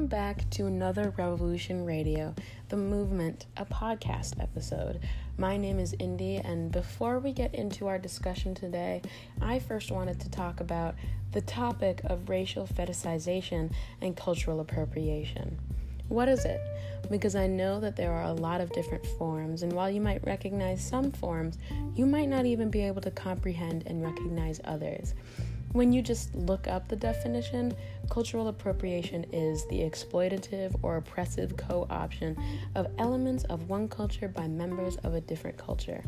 Welcome back to another Revolution Radio, the movement, a podcast episode. My name is Indy, and before we get into our discussion today, I first wanted to talk about the topic of racial fetishization and cultural appropriation. What is it? Because I know that there are a lot of different forms, and while you might recognize some forms, you might not even be able to comprehend and recognize others. When you just look up the definition, cultural appropriation is the exploitative or oppressive co option of elements of one culture by members of a different culture.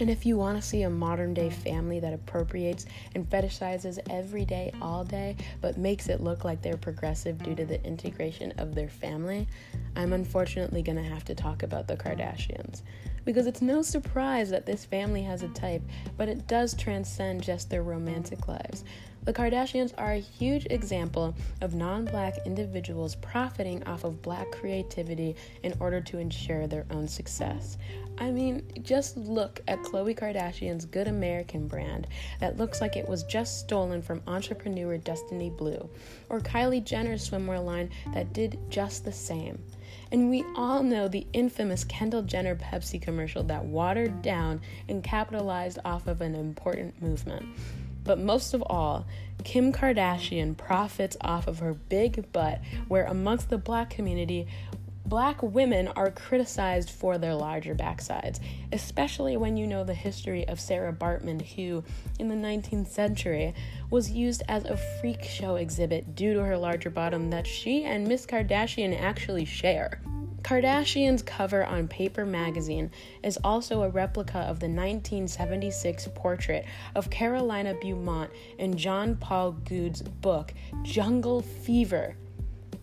And if you want to see a modern day family that appropriates and fetishizes every day, all day, but makes it look like they're progressive due to the integration of their family, I'm unfortunately going to have to talk about the Kardashians because it's no surprise that this family has a type, but it does transcend just their romantic lives. The Kardashians are a huge example of non black individuals profiting off of black creativity in order to ensure their own success. I mean, just look at Khloe Kardashian's Good American brand that looks like it was just stolen from entrepreneur Destiney Bleu, or Kylie Jenner's swimwear line that did just the same. And we all know the infamous Kendall Jenner Pepsi commercial that watered down and capitalized off of an important movement. But most of all, Kim Kardashian profits off of her big butt, where amongst the black community, black women are criticized for their larger backsides, especially when you know the history of Sarah Baartman, who, in the 19th century, was used as a freak show exhibit due to her larger bottom that she and Miss Kardashian actually share. Kardashian's cover on Paper magazine is also a replica of the 1976 portrait of Carolina Beaumont in John Paul Goude's book Jungle Fever,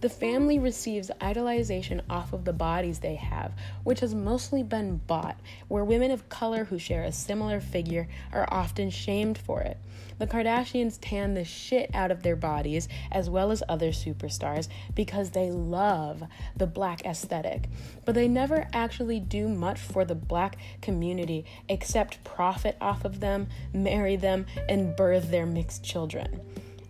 the family receives idolization off of the bodies they have, which has mostly been bought, where women of color who share a similar figure are often shamed for it. The Kardashians tan the shit out of their bodies, as well as other superstars, because they love the black aesthetic. But they never actually do much for the black community except profit off of them, marry them, and birth their mixed children.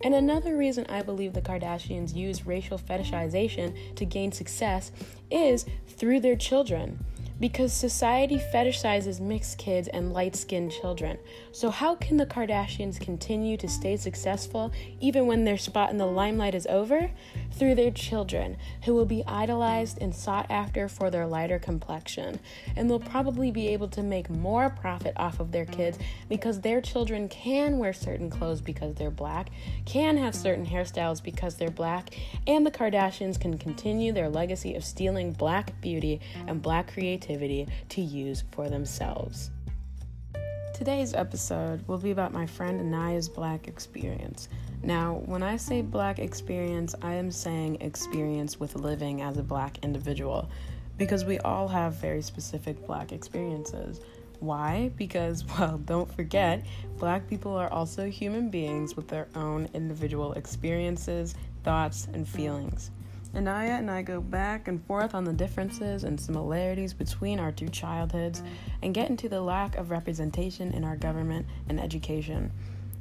And another reason I believe the Kardashians use racial fetishization to gain success is through their children because society fetishizes mixed kids and light skinned children. So, how can the Kardashians continue to stay successful even when their spot in the limelight is over? Through their children, who will be idolized and sought after for their lighter complexion. And they'll probably be able to make more profit off of their kids because their children can wear certain clothes because they're black, can have certain hairstyles because they're black, and the Kardashians can continue their legacy of stealing black beauty and black creativity to use for themselves. Today's episode will be about my friend Anaya's black experience. Now, when I say black experience, I am saying experience with living as a black individual because we all have very specific black experiences. Why? Because, well, don't forget, black people are also human beings with their own individual experiences, thoughts, and feelings. Anaya and I go back and forth on the differences and similarities between our two childhoods and get into the lack of representation in our government and education.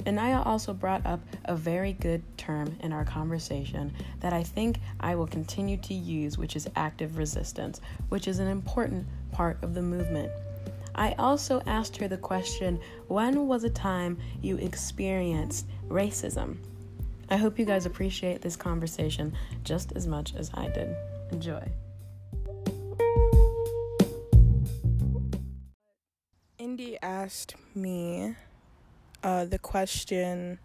Anaya also brought up a very good term in our conversation that I think I will continue to use, which is active resistance, which is an important part of the movement. I also asked her the question when was a time you experienced racism? I hope you guys appreciate this conversation just as much as I did. Enjoy. Indy asked me uh, the question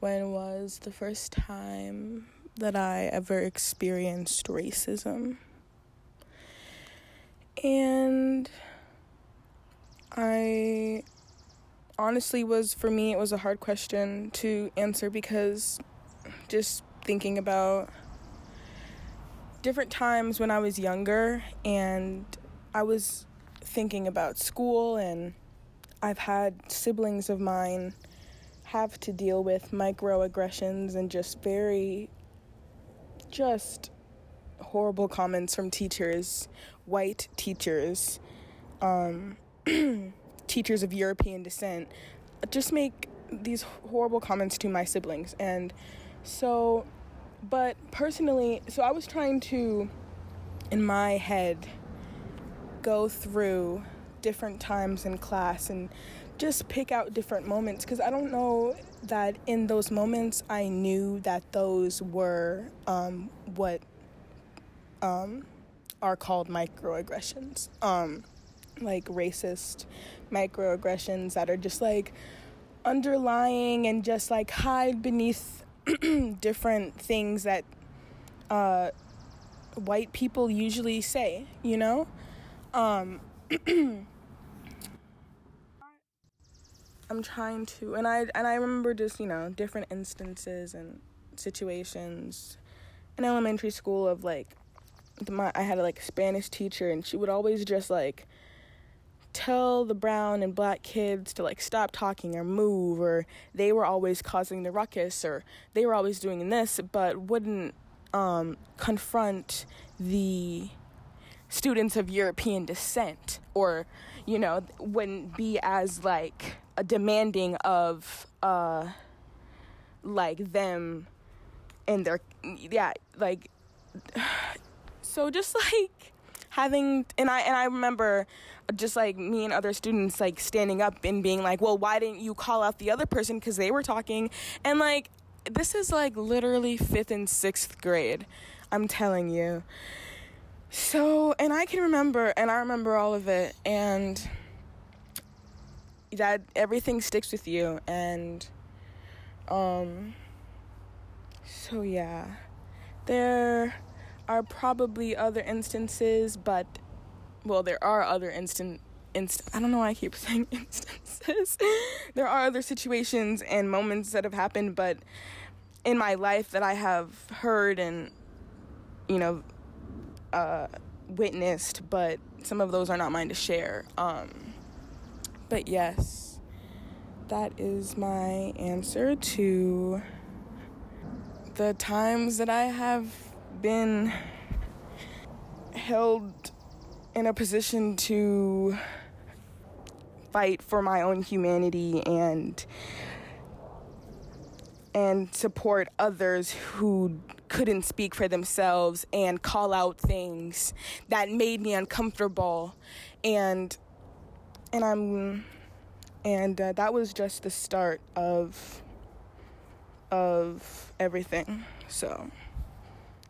when was the first time that I ever experienced racism? And I honestly was for me it was a hard question to answer because just thinking about different times when I was younger and I was thinking about school and I've had siblings of mine have to deal with microaggressions and just very just horrible comments from teachers, white teachers. Um teachers of European descent just make these horrible comments to my siblings. And so but personally, so I was trying to, in my head, go through different times in class and just pick out different moments because I don't know that in those moments I knew that those were um, what um, are called microaggressions. Um, like racist microaggressions that are just like underlying and just like hide beneath different things that uh, white people usually say, you know? Um, I'm trying to, and I and I remember just you know different instances and situations in elementary school of like my I had a like Spanish teacher and she would always just like tell the brown and black kids to like stop talking or move or they were always causing the ruckus or they were always doing this but wouldn't um, confront the students of European descent or you know wouldn't be as like demanding of uh like them and their yeah like so just like having and I and I remember just like me and other students like standing up and being like, "Well, why didn't you call out the other person cuz they were talking?" And like this is like literally 5th and 6th grade. I'm telling you. So, and I can remember and I remember all of it and that everything sticks with you and um so yeah. There are probably other instances, but well, there are other instant inst I don't know why I keep saying instances. there are other situations and moments that have happened, but in my life that I have heard and you know uh, witnessed, but some of those are not mine to share. Um, but yes, that is my answer to the times that I have been held in a position to fight for my own humanity and and support others who couldn't speak for themselves and call out things that made me uncomfortable. And and I'm and uh, that was just the start of of everything so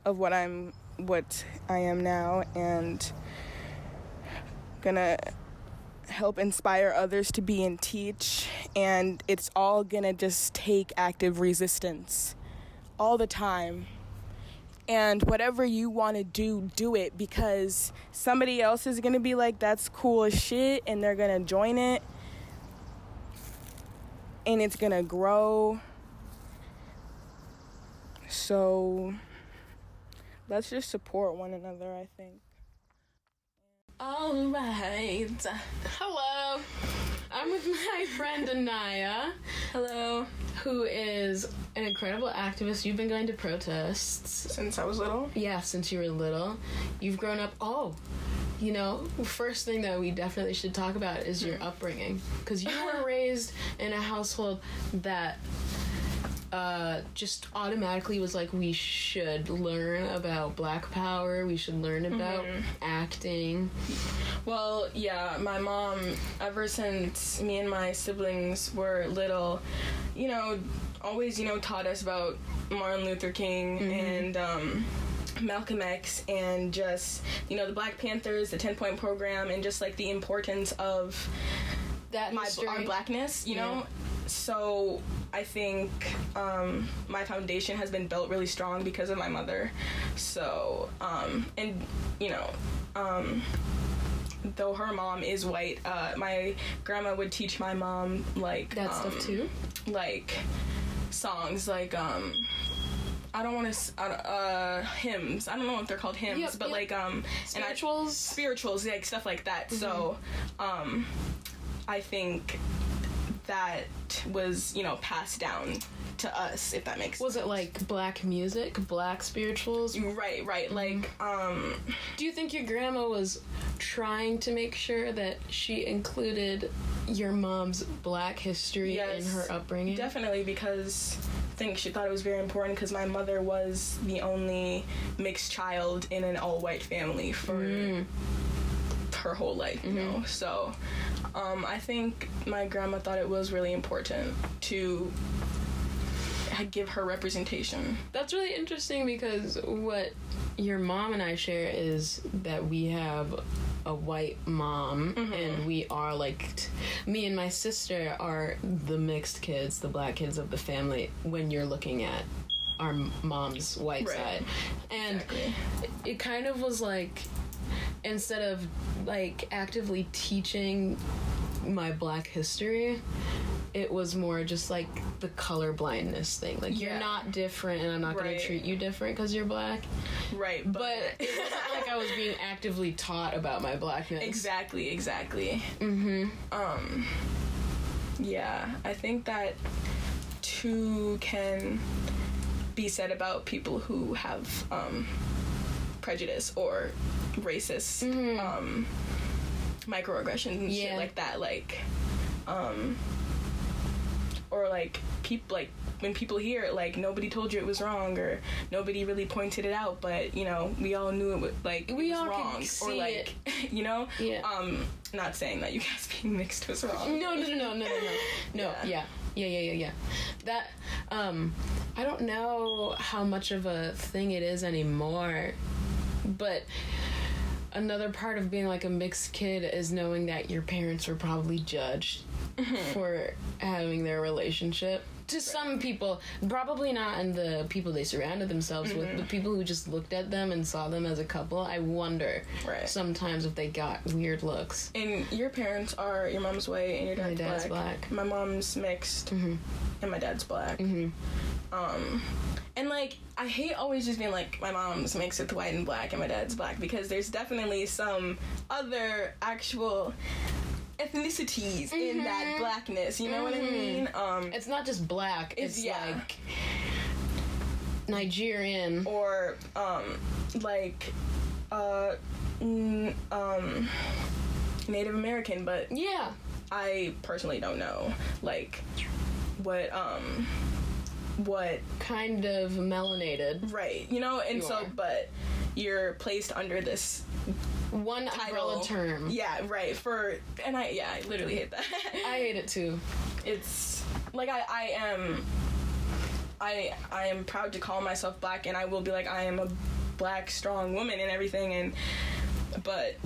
of what I'm what I am now and gonna help inspire others to be and teach and it's all gonna just take active resistance all the time and whatever you want to do do it because somebody else is gonna be like that's cool as shit and they're gonna join it and it's gonna grow so let's just support one another, I think. All right. Hello. I'm with my friend Anaya. Hello. Who is an incredible activist. You've been going to protests since I was little? Yeah, since you were little. You've grown up. Oh, you know, first thing that we definitely should talk about is your upbringing. Because you were raised in a household that uh, just automatically was like, we should learn about Black Power. We should learn about mm-hmm. acting. Well, yeah, my mom, ever since me and my siblings were little, you know, always, you know, taught us about Martin Luther King mm-hmm. and, um, Malcolm X and just you know the Black Panthers, the ten point program, and just like the importance of that my our blackness, you know. So I think um, my foundation has been built really strong because of my mother. So, um, and you know, um, though her mom is white, uh, my grandma would teach my mom like that stuff um, too, like songs like um. I don't want to uh, uh, hymns. I don't know if they're called hymns, yep, but yep. like um spirituals, I, spirituals, like stuff like that. Mm-hmm. So, um, I think that was you know passed down to us if that makes was sense. it like black music black spirituals? Right right like um do you think your grandma was trying to make sure that she included your mom's black history yes, in her upbringing? definitely because I think she thought it was very important because my mother was the only mixed child in an all-white family for her whole life, you know. So, um, I think my grandma thought it was really important to give her representation. That's really interesting because what your mom and I share is that we have a white mom and we are like t- me and my sister are the mixed kids, the black kids of the family when you're looking at our m- mom's white Right. side. And Exactly. it kind of was like instead of like actively teaching my black history it was more just like the color blindness thing like Yeah. you're not different and i'm not going to treat you different because you're black Right, but, but it wasn't like i was being actively taught about my blackness exactly, exactly. Mm-hmm. Um, yeah, I think that too can be said about people who have um, prejudice or racist um, microaggressions and Yeah. shit like that. Like, um, or like people like when people hear it, like nobody told you it was wrong or nobody really pointed it out, but you know we all knew it was like we it was all wrong or like it. you know yeah. um not saying that you guys being mixed was wrong. No no no no no no no yeah. yeah yeah yeah yeah that um I don't know how much of a thing it is anymore, but another part of being like a mixed kid is knowing that your parents were probably judged mm-hmm. for having their relationship to some people probably not in the people they surrounded themselves with but people who just looked at them and saw them as a couple i wonder Right. sometimes if they got weird looks And your parents are your mom's white and your dad's, My dad's black. black. Mm-hmm. My mom's mixed and my dad's black. Um, and like I hate always just being like my mom's mixed with white and black and my dad's black because there's definitely some other actual ethnicities in that blackness. You know what I mean? Um, it's not just black it's, It's- yeah. like nigerian or um, like uh, n- um, Native American, but yeah I personally don't know like what um what kind of melanated right you know and You so are. but you're placed under this one umbrella term. Yeah right for and I yeah I literally hate that. I hate it too. It's like I I am I I am proud to call myself black and I will be like I am a black strong woman and everything and but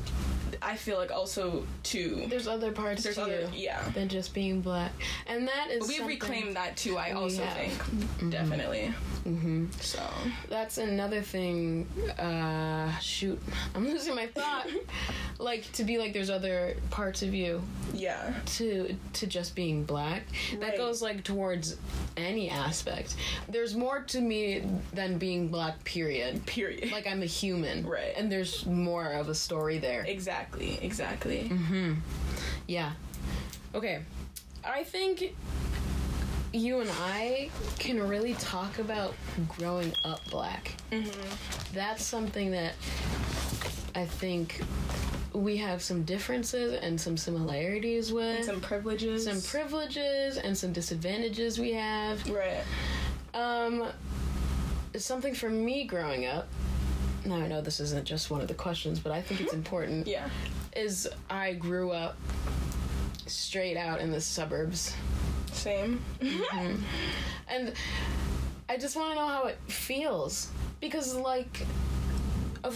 I feel like also too. There's other parts there's to other you yeah. than just being black. And that is we reclaimed that too i also have. think. Definitely. Mm-hmm. so. That's another thing uh shoot i'm losing my thought. Like to be like there's other parts of you yeah. to to just being black. Right. that goes like towards any aspect. There's more to me than being black period. Period. Like i'm a human. Right. and there's more of a story there. Exactly exactly yeah. Okay. I think you and i can really talk about growing up black. That's something that i think we have some differences and some similarities with. Some privileges. Some privileges and some disadvantages we have. right. Um, something for me growing up. Now I know this isn't just one of the questions, but I think it's important. yeah. Is I grew up straight out in the suburbs, same. Mm-hmm. And I just want to know how it feels because, like,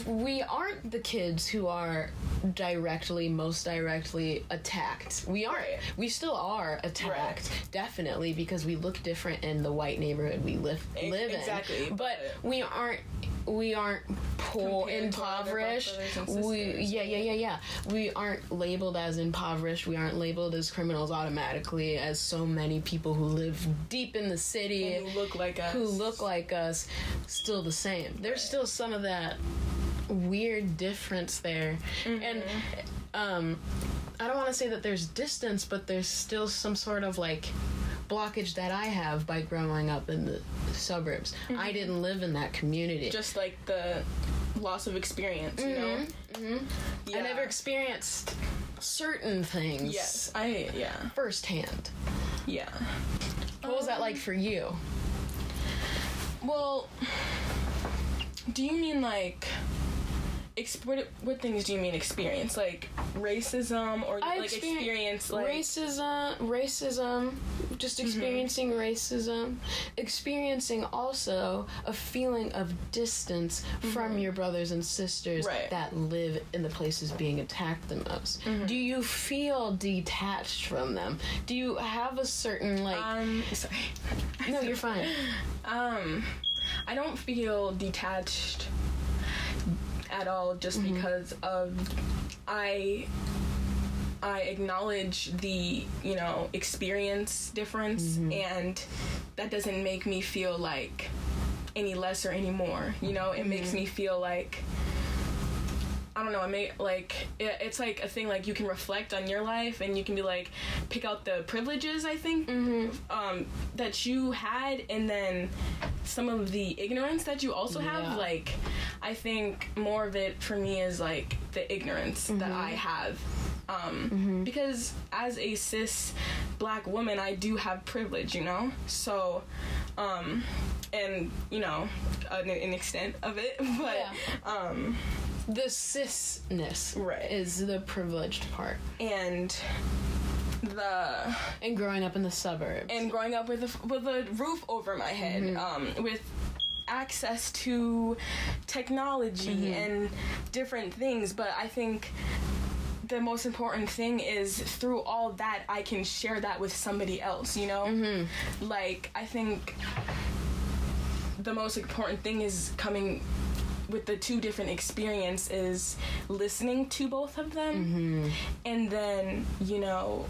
we aren't the kids who are directly most directly attacked. We aren't. Right. we still are attacked definitely because we look different in the white neighborhood we live live exactly, in but but- we aren't we aren't poor Compared to other black impoverished we yeah yeah yeah yeah. We aren't labeled as impoverished. We aren't labeled as criminals automatically as so many people who live deep in the city who look like us. who look like us. Still the same. There's still some of that weird difference there. And um I don't want to say that there's distance, but there's still some sort of like blockage that I have by growing up in the suburbs. I mm-hmm. didn't live in that community. just like the loss of experience you know mm-hmm, mm-hmm. I never experienced certain things yes i yeah firsthand. yeah What was that like for you? Um, well, do you mean like ex- what, what things do you mean experience? Like racism or I like experi- experience like Mm-hmm. racism, racism, just experiencing racism, experiencing also a feeling of distance from your brothers and sisters Mm-hmm. Right. that live in the places being attacked the most. Mm-hmm. Do you feel detached from them? Do you have a certain like? um sorry. no, you're fine. Um I don't feel detached at all just mm-hmm. because of I I acknowledge the, you know, experience difference mm-hmm. and that doesn't make me feel like any less or any more. You know, it makes mm-hmm. me feel like I don't know. I may like it, it's like a thing like you can reflect on your life and you can be like pick out the privileges I think um, that you had and then some of the ignorance that you also Yeah. have. Like I think more of it for me is like the ignorance that I have. Um, Because as a cis black woman, I do have privilege, you know. So, um, and you know, an, an extent of it, but Yeah. um, The cisness Right. is the privileged part, and the and growing up in the suburbs. and growing up with a with a roof over my head, mm-hmm. um, with access to technology mm-hmm. and different things. But I think the most important thing is through all that I can share that with somebody else. You know, mm-hmm. like I think the most important thing is coming with the two different experiences listening to both of them and then you know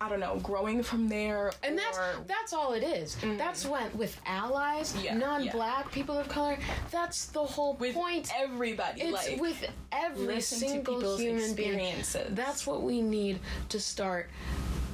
i don't know growing from there And that's that's all it is. That's when with allies, Mm-hmm. Yeah, non-black people of color. That's the whole with point. everybody it's like with every single people's human being. experiences. That's what we need to start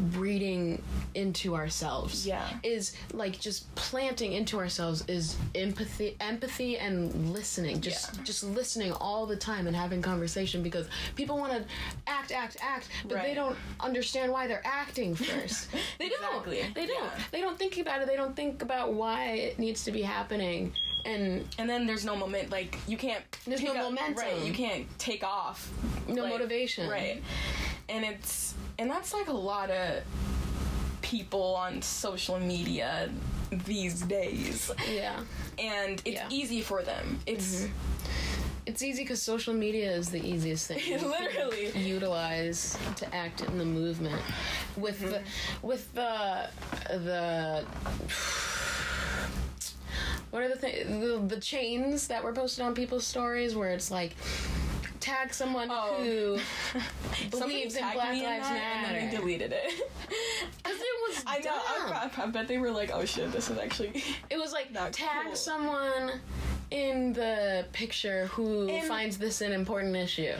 breeding into ourselves. Yeah. Is like just planting into ourselves is empathy empathy and listening. Just Yeah. just listening all the time and having conversation because people want to act act act but they don't understand why they're acting first. they Exactly. don't. They don't. Yeah. They don't think about it. They don't think about why it needs to be happening. And and then there's no moment like you can't There's no up- momentum. right you can't take off No like, motivation. right and it's and that's like a lot of people on social media these days yeah. and it's Yeah. easy for them it's mm-hmm. It's easy because social media is the easiest thing. Literally. utilize to act in the movement. With the mm-hmm. with the the what are the things the, the chains that were posted on people's stories where it's like tag someone Oh. who believes in Black Lives that and they Matter. deleted it 'Cause it was I know I. I, I bet they were like oh shit this is actually It was like tag cool. someone in the picture who And- finds this an important issue.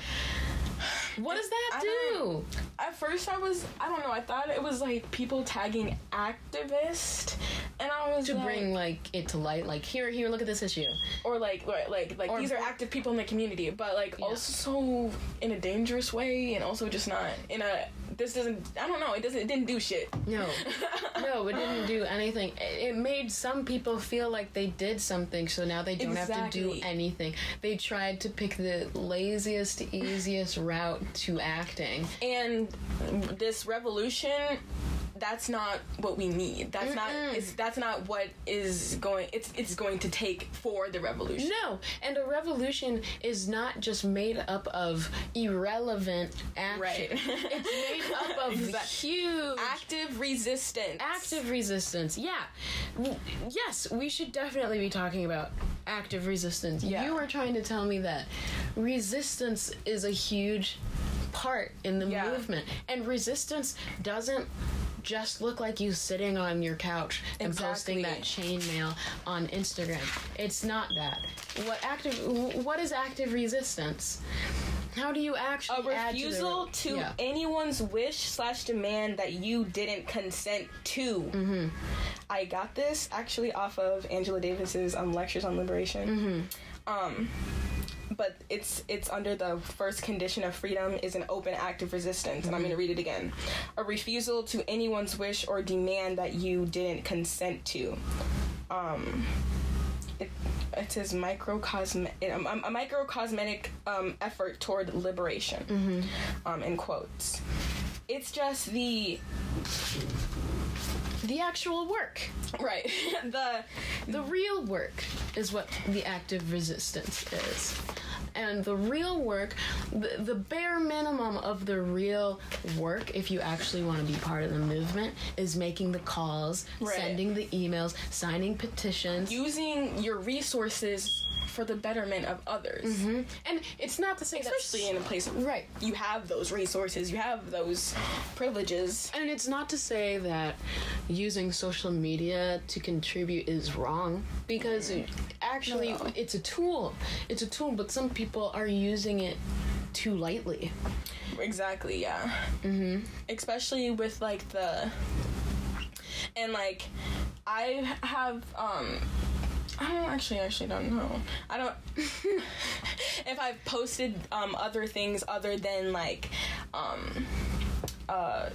What does that do? At first I was I don't know I thought it was like people tagging activist and I was To like, bring like it to light, like here, here, look at this issue. or like like like, like these are active people in the community but like Yeah. also in a dangerous way and also just not in a this doesn't I don't know it doesn't it didn't do shit No, no, it didn't do anything. It it made some people feel like they did something, so now they don't have to do anything. They tried to pick the laziest, easiest route to acting. and this revolution that's not what we need that's not it's that's not what is going it's it's going to take for the revolution No, and a revolution is not just made up of irrelevant action. Right. It's made up of Exact- huge active resistance active resistance. Yeah. Yes, we should definitely be talking about active resistance. Yeah. You were trying to tell me that resistance is a huge part in the Yeah. movement. And resistance doesn't just look like you sitting on your couch and posting Exactly. that chainmail on Instagram. It's not that. What active what is active resistance? How do you actually a add to the- refusal to Yeah. anyone's wish slash demand that you didn't consent to. Mm-hmm. I got this actually off of Angela Davis's um, lectures on liberation. Um, but it's it's under the first condition of freedom is an open act of resistance, and I'm going to read it again: a refusal to anyone's wish or demand that you didn't consent to. Um, it, it says microcosme um, a, a microcosmetic um, effort toward liberation. Um, in quotes. It's just the The actual work. right the The real work is what the active resistance is. And the real work, the, the bare minimum of the real work, if you actually want to be part of the movement, is making the calls, Right. sending the emails, signing petitions. using your resources for the betterment of others. and it's not to say Especially that. in a place Right. you have those resources, you have those privileges. And it's not to say that using social media to contribute is wrong because actually No. it's a tool. It's a tool, but some people are using it too lightly. Exactly, yeah. Mm-hmm. Especially with like the and like I have um I don't actually actually don't know. I don't if I've posted um other things other than like um uh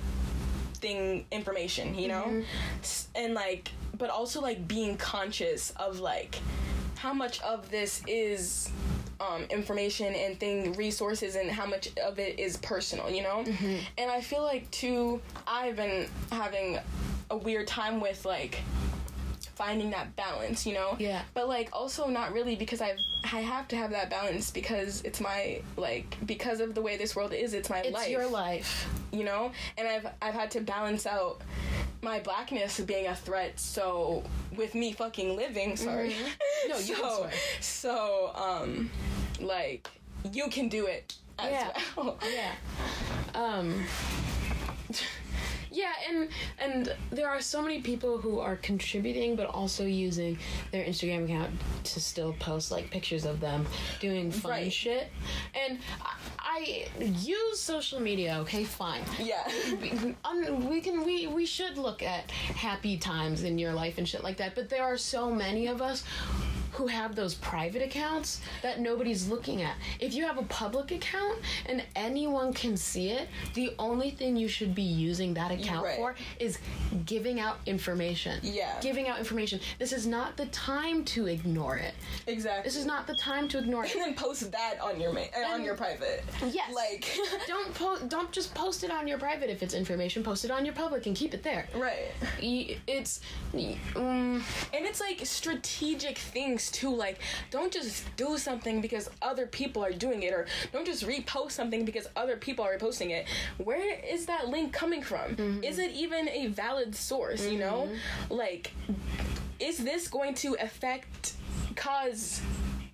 thing information, you know? S- And like but also like being conscious of like how much of this is um, information and thing resources and how much of it is personal you know and i feel like too i've been having a weird time with like finding that balance you know Yeah. but like also not really because i've i have to have that balance because it's my like because of the way this world is it's my It's life your life. you know and i've i've had to balance out my blackness being a threat so with me fucking living sorry Mm-hmm. No, you so so um like you can do it as Yeah. well Yeah. Um Yeah, and and there are so many people who are contributing but also using their Instagram account to still post like pictures of them doing fun Right. shit. And I, I use social media, okay, fine. yeah Um, we can we we should look at happy times in your life and shit like that but there are so many of us who have those private accounts that nobody's looking at. If you have a public account and anyone can see it the only thing you should be using that account Right. for is giving out information. Yeah. giving out information. This is not the time to ignore it. Exactly. This is not the time to ignore it. And then post that on your ma- uh, on your private. Yes. like don't po- don't just post it on your private if it's information. Post it on your public and keep it there. Right. It's um, and it's like strategic things too like don't just do something because other people are doing it or don't just repost something because other people are reposting it. Where is that link coming from? Mm-hmm. Is it even a valid source you know? Mm-hmm. Like is this going to affect cause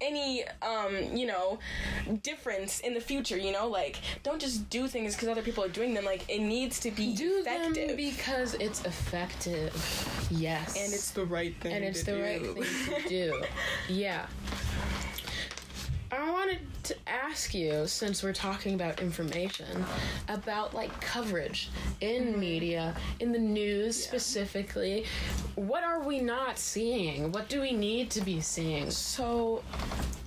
any um you know difference in the future you know? Like don't just do things because other people are doing them. Like it needs to be do effective. them because it's effective. Yes. And it's the right thing and it's to the do. right thing to do. Yeah I wanted to ask you, since we're talking about information, about like coverage in mm-hmm. media, in the news specifically. What are we not seeing? What do we need to be seeing? So,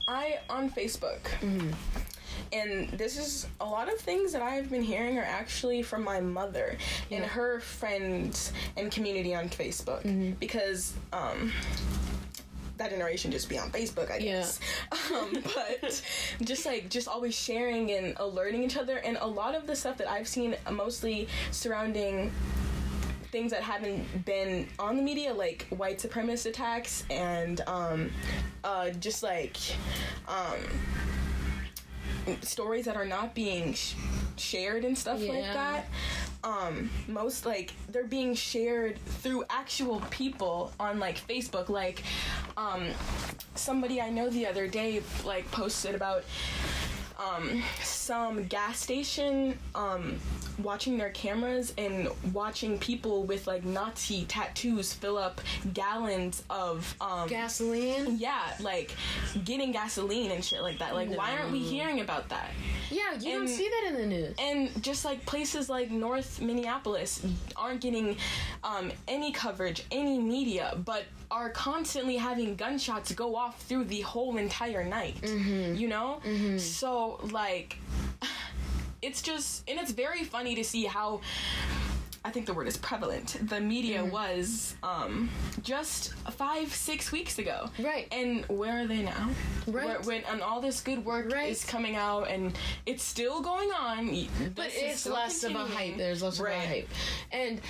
I on Facebook, mm-hmm. and this is a lot of things that I've been hearing are actually from my mother and her friends and community on Facebook mm-hmm. because um. That generation just be on Facebook, I Yeah. guess. Um, but just like just always sharing and alerting each other, and a lot of the stuff that I've seen mostly surrounding things that haven't been on the media, like white supremacist attacks and um, uh, just like um, stories that are not being sh- shared and stuff like that. Um, most like they're being shared through actual people on like Facebook. Like um, somebody I know the other day like posted about um, some gas station um, watching their cameras and watching people with like Nazi tattoos fill up gallons of um, Gasoline? yeah, like getting gasoline and shit like that. Like, why aren't we hearing about that? Yeah, you don't see that in the news. And just like places like North Minneapolis aren't getting um, any coverage, any media, but are constantly having gunshots go off through the whole entire night. Mm-hmm. You know? Mm-hmm. So, like, it's just, and it's very funny to see how I think the word is prevalent. The media Mm-hmm. was um, just five, six weeks ago. Right. And where are they now? Right. Where, when and all this good work Right. is coming out and it's still going on. But it's less of a hype. There's less of a hype. And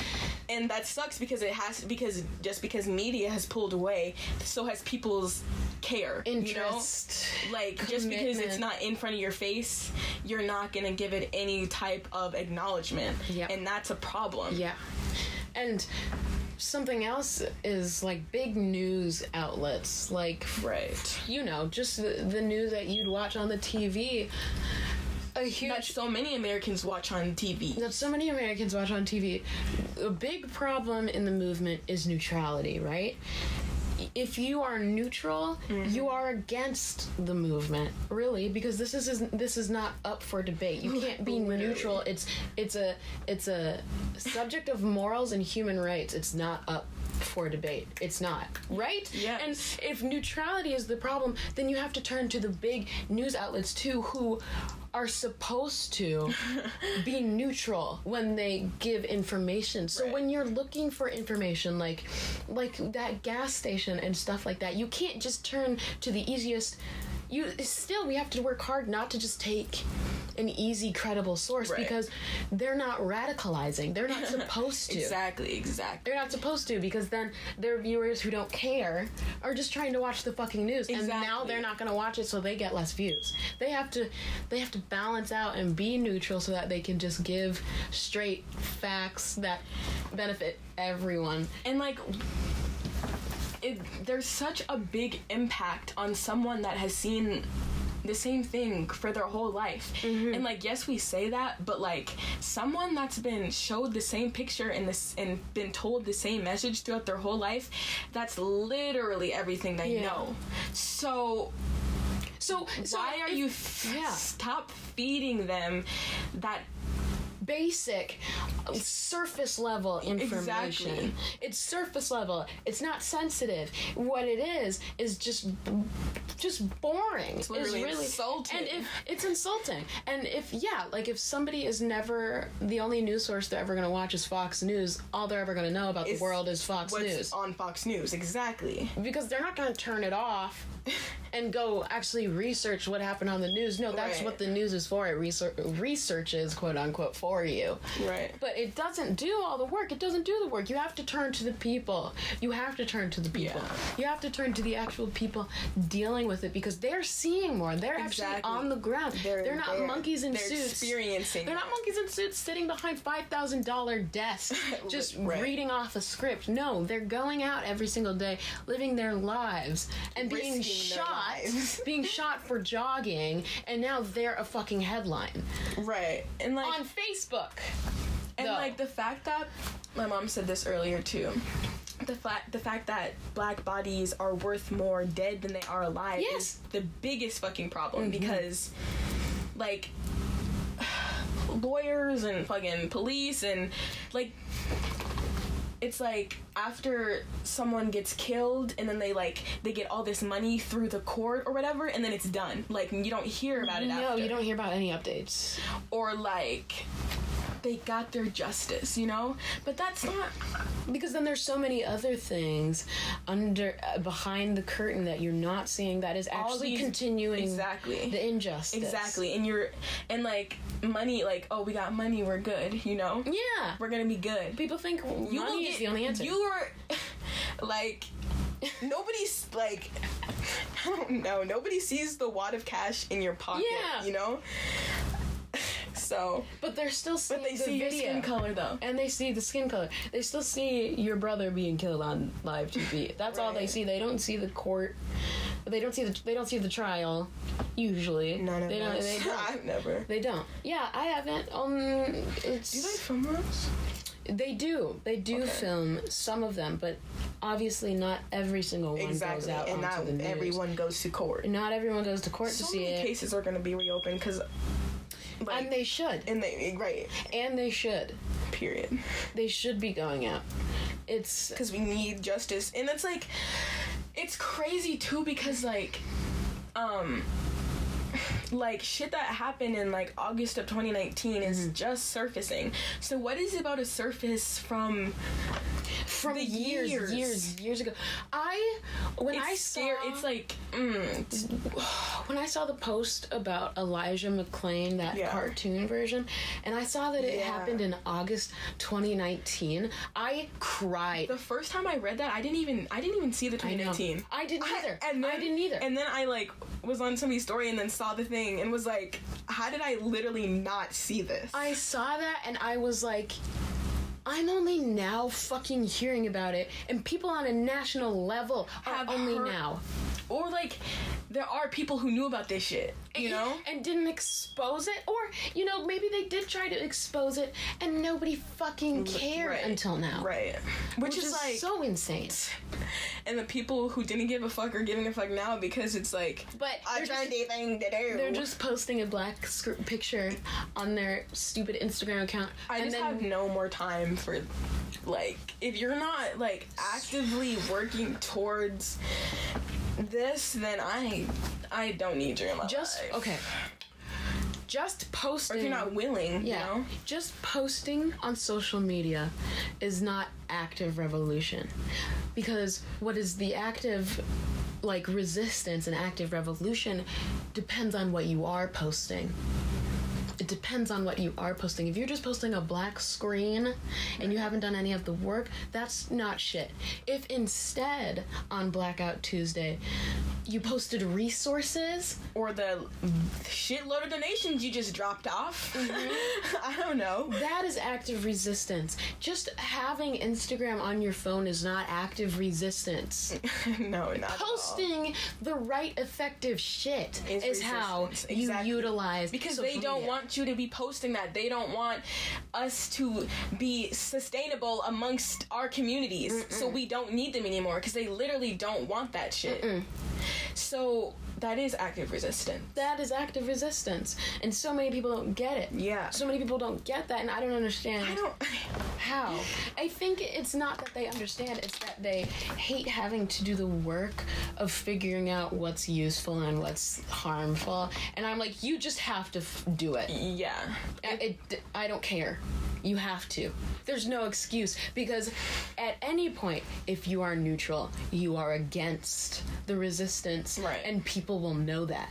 and that sucks because it has because just because media has pulled away, so has people's care. interest. You know? Like just because it's not in front of your face, you're not gonna give it any type of acknowledgement, Yep. and that's a problem. Yeah. And something else is like big news outlets, like, Right. you know, just the, the news that you'd watch on the TV. A huge. That so many Americans watch on TV. that so many Americans watch on TV. A big problem in the movement is neutrality, right? If you are neutral, you mm-hmm. are against the movement, really, because this is this is not up for debate. You can't be neutral. It's it's a it's a subject of morals and human rights. It's not up for debate. It's not, right? Yes. And if neutrality is the problem, then you have to turn to the big news outlets too who are supposed to be neutral when they give information. So Right. when you're looking for information like like that gas station and stuff like that, you can't just turn to the easiest you still we have to work hard not to just take an easy credible source Right. because they're not radicalizing. They're not supposed to. Exactly. Exactly. They're not supposed to because then their viewers who don't care are just trying to watch the fucking news and now they're not going to watch it so they get less views. They have to they have to balance out and be neutral so that they can just give straight facts that benefit everyone. and like it, there's such a big impact on someone that has seen the same thing for their whole life mm-hmm. and like yes we say that but like someone that's been showed the same picture and this and been told the same message throughout their whole life that's literally everything they Yeah. know so So, so why are if- you f- yeah. stop feeding them that basic surface level information. Exactly. It's surface level. It's not sensitive. What it is is just just boring. It's literally really insulting. And if it's insulting. And if yeah, like if somebody is never the only news source they're ever going to watch is Fox News, all they're ever going to know about Is the world is Fox what's News. on Fox News exactly because they're not going to turn it off and go actually research what happened on the news. No, that's Right. what the news is for. It research researches quote unquote for you. right But it doesn't do all the work. It doesn't do the work. You have to turn to the people. You have to turn to the people. Yeah. You have to turn to the actual people dealing with it because they're seeing more. They're actually on the ground. They're, they're not there. monkeys in They're suits. experiencing They're not monkeys in suits sitting behind five thousand dollar desks just Right. reading off a script. No, they're going out every single day, living their lives and being Risking their shot, being shot for jogging, and now they're a fucking headline right and like on Facebook. And though. like the fact that my mom said this earlier too. The fact the fact that black bodies are worth more dead than they are alive Yes. is the biggest fucking problem mm-hmm. because like lawyers and fucking police and like it's like after someone gets killed and then they like they get all this money through the court or whatever and then it's done like you don't hear about it No, after you don't hear about any updates. or like they got their justice, you know? But that's not Because then there's so many other things under uh, behind the curtain that you're not seeing that is actually these- continuing exactly. the injustice. exactly. And you're and like money like oh we got money, we're good, you know? Yeah. We're going to be good. People think You money is the only answer. You are like nobody's like I don't know, nobody sees the wad of cash in your pocket, Yeah. you know? So, but they're still seeing but they the see your video. skin color though. and they see the skin color. They still see your brother being killed on live TV. That's all they see. They don't see the court. They don't see the. They don't see the trial. Usually, None of they don't. They don't. I've never. They don't. Yeah, I haven't. Um, it's Do they film those? They do. They do Okay. film some of them, but obviously not every single one goes out and onto not the news. everyone goes to court. Not everyone goes to court to see many it, cases are going to be reopened because, and they should. and they right. And they should. Period. They should be going out. It's Because we need justice, and it's like, it's crazy too because like, um, like shit that happened in like August of 2019 is Mm-hmm. just surfacing. So what is about to surface from From the years, years. years, years ago. I when it's I saw it's like mm, when I saw the post about Elijah McClain, that Yeah. cartoon version, and I saw that it Yeah. happened in August 2019, I cried. the first time I read that I didn't even I didn't even see the 2019. I didn't either. and then, I didn't either. And then I like was on somebody's story and then saw the thing and was like, how did I literally not see this? I saw that and I was like, I'm only now fucking hearing about it, and people on a national level are Have only heard- now. or like there are people who knew about this shit, you know? and didn't expose it, or you know, maybe they did try to expose it, and nobody fucking cared Right. until now. Right. Which, Which is, is like so insane. and the people who didn't give a fuck are giving a fuck now because it's like But they're just, anything to do. they're just posting a black sc- picture on their stupid Instagram account, I just then have no more time for like if you're not like actively working towards this, then I I don't need you in my just life. okay. Just Or posting. if you're not willing, Yeah. you know? Just posting on social media is not active revolution. Because what is the active like resistance and active revolution depends on what you are posting. It depends on what you are posting. If you're just posting a black screen and you haven't done any of the work, that's not shit. If instead on Blackout Tuesday you posted resources Or the shitload of donations you just dropped off. Mm-hmm. I don't know. That is active resistance. Just having Instagram on your phone is not active resistance. no, not. Posting the right effective shit is, Is how resistance, you utilize because they don't media. want you to be posting that. They don't want us to be sustainable amongst our communities. So we don't need them anymore because they literally don't want that shit. So that is active resistance. that is active resistance, and so many people don't get it. Yeah. so many people don't get that, and I don't understand. I don't. How? I think it's not that they understand, it's that they hate having to do the work of figuring out what's useful and what's harmful. And I'm like, you just have to f- do it. Yeah. I- It, I don't care. You have to. There's no excuse because at any point, if you are neutral, you are against the resistance, Right. And people will know that.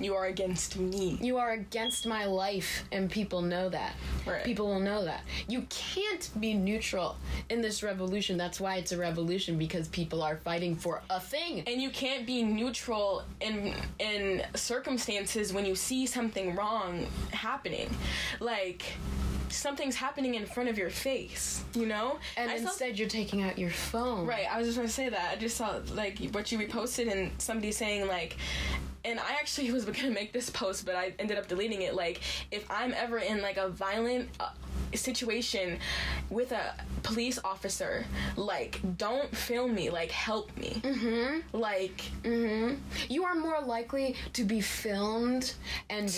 You are against me. You are against my life, and people know that. Right. People will know that. You can't be neutral in this revolution. That's why it's a revolution because people are fighting for a thing. and you can't be neutral in in circumstances when you see something wrong happening like something's happening in front of your face you know And I saw- instead, you're taking out your phone. right i was just gonna say that i just saw like what you reposted and somebody saying like and I actually was gonna make this post, but I ended up deleting it. Like, if I'm ever in like a violent uh, situation with a police officer, like, don't film me. Like, help me. Mm-hmm. Like, You are more likely to be filmed and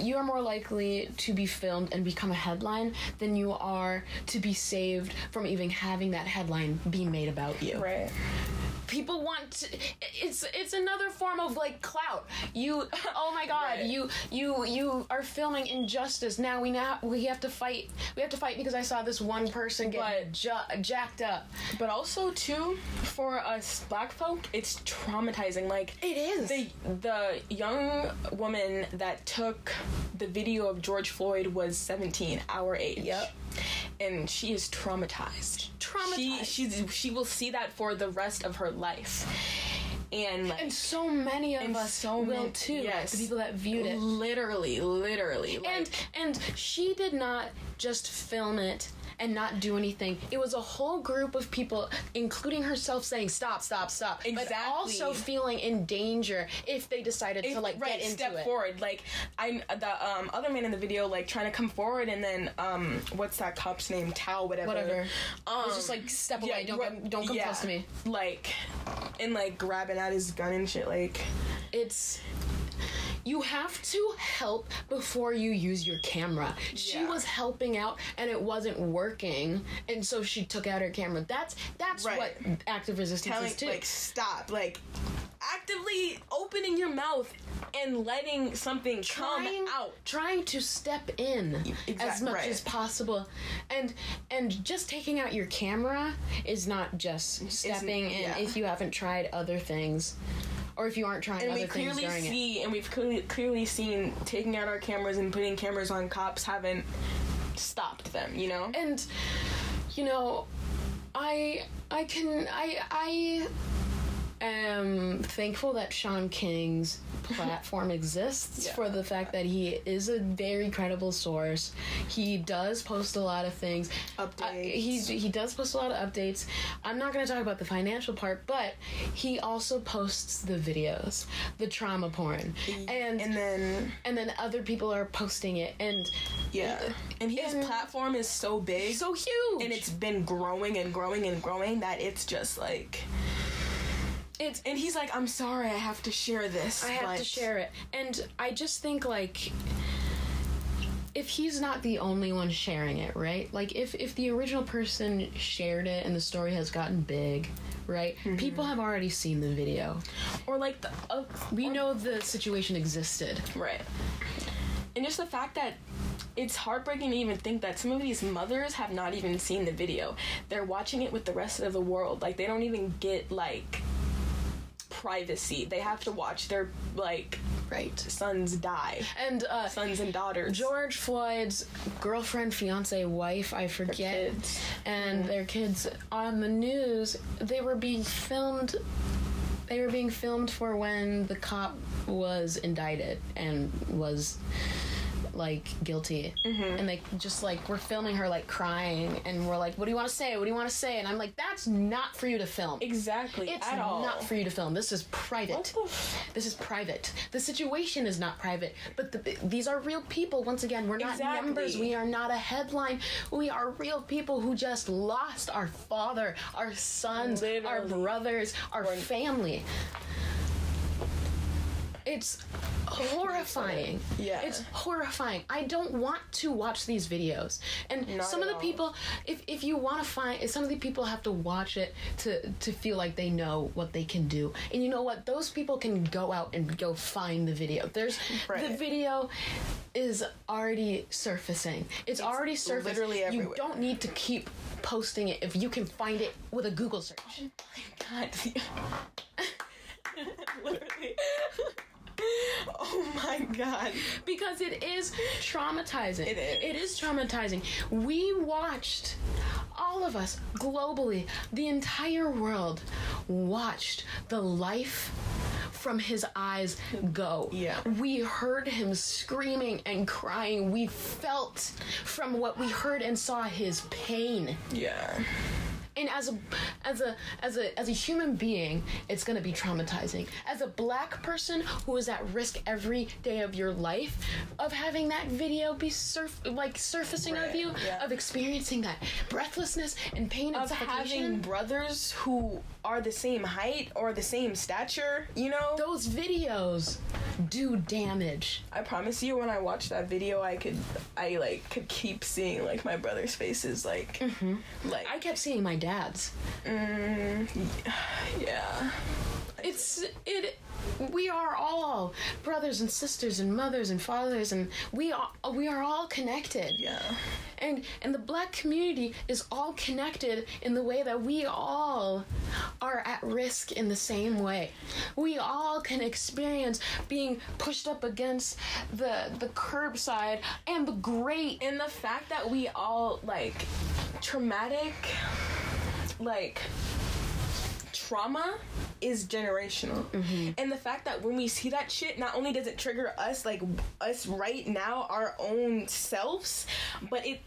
you are more likely to be filmed and become a headline than you are to be saved from even having that headline be made about you. right. People want to, it's it's another form of like clout. You oh my god, Right. you you you are filming injustice. Now we now we have to fight. We have to fight because I saw this one person get ja- jacked up. But also too, for us black folk, it's traumatizing. Like It is. the the young woman that took the video of George Floyd was 17, our age. Yep. And she is traumatized. Traumatized. She she she will see that for the rest of her life. And like and so many of us so will many- too. yes. The people that viewed it. literally, literally. Like, and and she did not just film it and not do anything. It was a whole group of people, including herself, saying stop, stop, stop. But also feeling in danger if they decided to like right, get into step it. forward. Like I, the um, other man in the video, like trying to come forward, and then um, what's that cop's name? Thao, whatever. Whatever. Um, it was just like step away. don't ru- come, don't come yeah, close to me. Like, and like grabbing at his gun and shit. Like, It's you have to help before you use your camera. She Yeah. was helping out and it wasn't working, and so she took out her camera. That's that's Right. what active resistance telling is too. like stop. Like, actively opening your mouth and letting something trying come out. trying to step in Exact- as much right. as possible and and just taking out your camera is not just stepping in yeah. if you haven't tried other things or if you aren't trying And other we things clearly during it see, and we've clearly, clearly seen taking out our cameras and putting cameras on cops haven't stopped them. You know. and you know i i can i i am thankful that Shaun King's platform exists Yeah. for the fact that he is a very credible source he does post a lot of things Updates. He, he does post a lot of updates i'm not going to talk about the financial part but he also posts the videos the trauma porn and and then and then other people are posting it and yeah, and his and- platform is so big. so huge and it's been growing and growing and growing that it's just like it's and he's like i'm sorry i have to share this I have to share it. And I just think like if he's not the only one sharing it, right? Like if if the original person shared it and the story has gotten big, right? Mm-hmm. People have already seen the video. or like the uh, We know the situation existed. right and just the fact that it's heartbreaking to even think that some of these mothers have not even seen the video they're watching it with the rest of the world like they don't even get like privacy they have to watch their like Right. sons die And uh sons and daughters George Floyd's girlfriend, fiance, wife, I forget, kids. and their kids on the news, they were being filmed. They were being filmed for when the cop was indicted and was like guilty, mm-hmm. and they just like we're filming her like crying, and we're like, "What do you want to say? What do you want to say?" And I'm like, "That's not for you to film. exactly It's at all not for you to film. This is private." F- This is private. The situation is not private, but the, these are real people. Once again, we're not Exactly. numbers. We are not a headline. We are real people who just lost our father, our sons, our brothers, our family. It's horrifying. Yeah. It's horrifying. I don't want to watch these videos. And Not some of the all. people if if you want to find some of the people have to watch it to to feel like they know what they can do. And you know what? Those people can go out and go find the video. There's the video is already surfacing. It's, already surfacing. literally everywhere. You don't need to keep posting it if you can find it with a Google search. Oh my God. Literally. oh my god. because it is traumatizing. It is. It is traumatizing. We watched all of us globally, the entire world watched the life from his eyes go. Yeah. We heard him screaming and crying. We felt from what we heard and saw his pain. Yeah. And as a as a as a as a human being, it's going to be traumatizing. As a black person who is at risk every day of your life of having that video be surf like surfacing of you, yeah. of experiencing that breathlessness and pain and Of having brothers who are the same height or the same stature, you know? Those videos do damage. I promise you when I watched that video I could I like could keep seeing like my brother's faces like mm-hmm. like I kept seeing my dad's. Mm, yeah. It's it. We are all brothers and sisters and mothers and fathers, and we are we are all connected. Yeah. and and the black community is all connected in the way that we all are at risk in the same way we all can experience being pushed up against the the curbside and the grate And the fact that we all like traumatic like trauma is generational. Mm-hmm. And the fact that when we see that shit, not only does it trigger us like us right now, our own selves, but it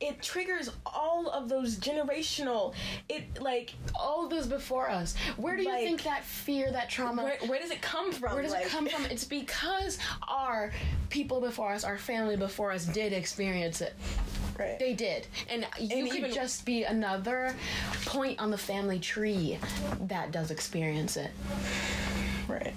it triggers all of those generational it like all those before us where do you Like- think that fear that trauma where, where does it come from? Where does like, it come from? It's because our people before us, our family before us, did experience it. Right. They did, and you And could just be another point on the family tree that does experience it. right.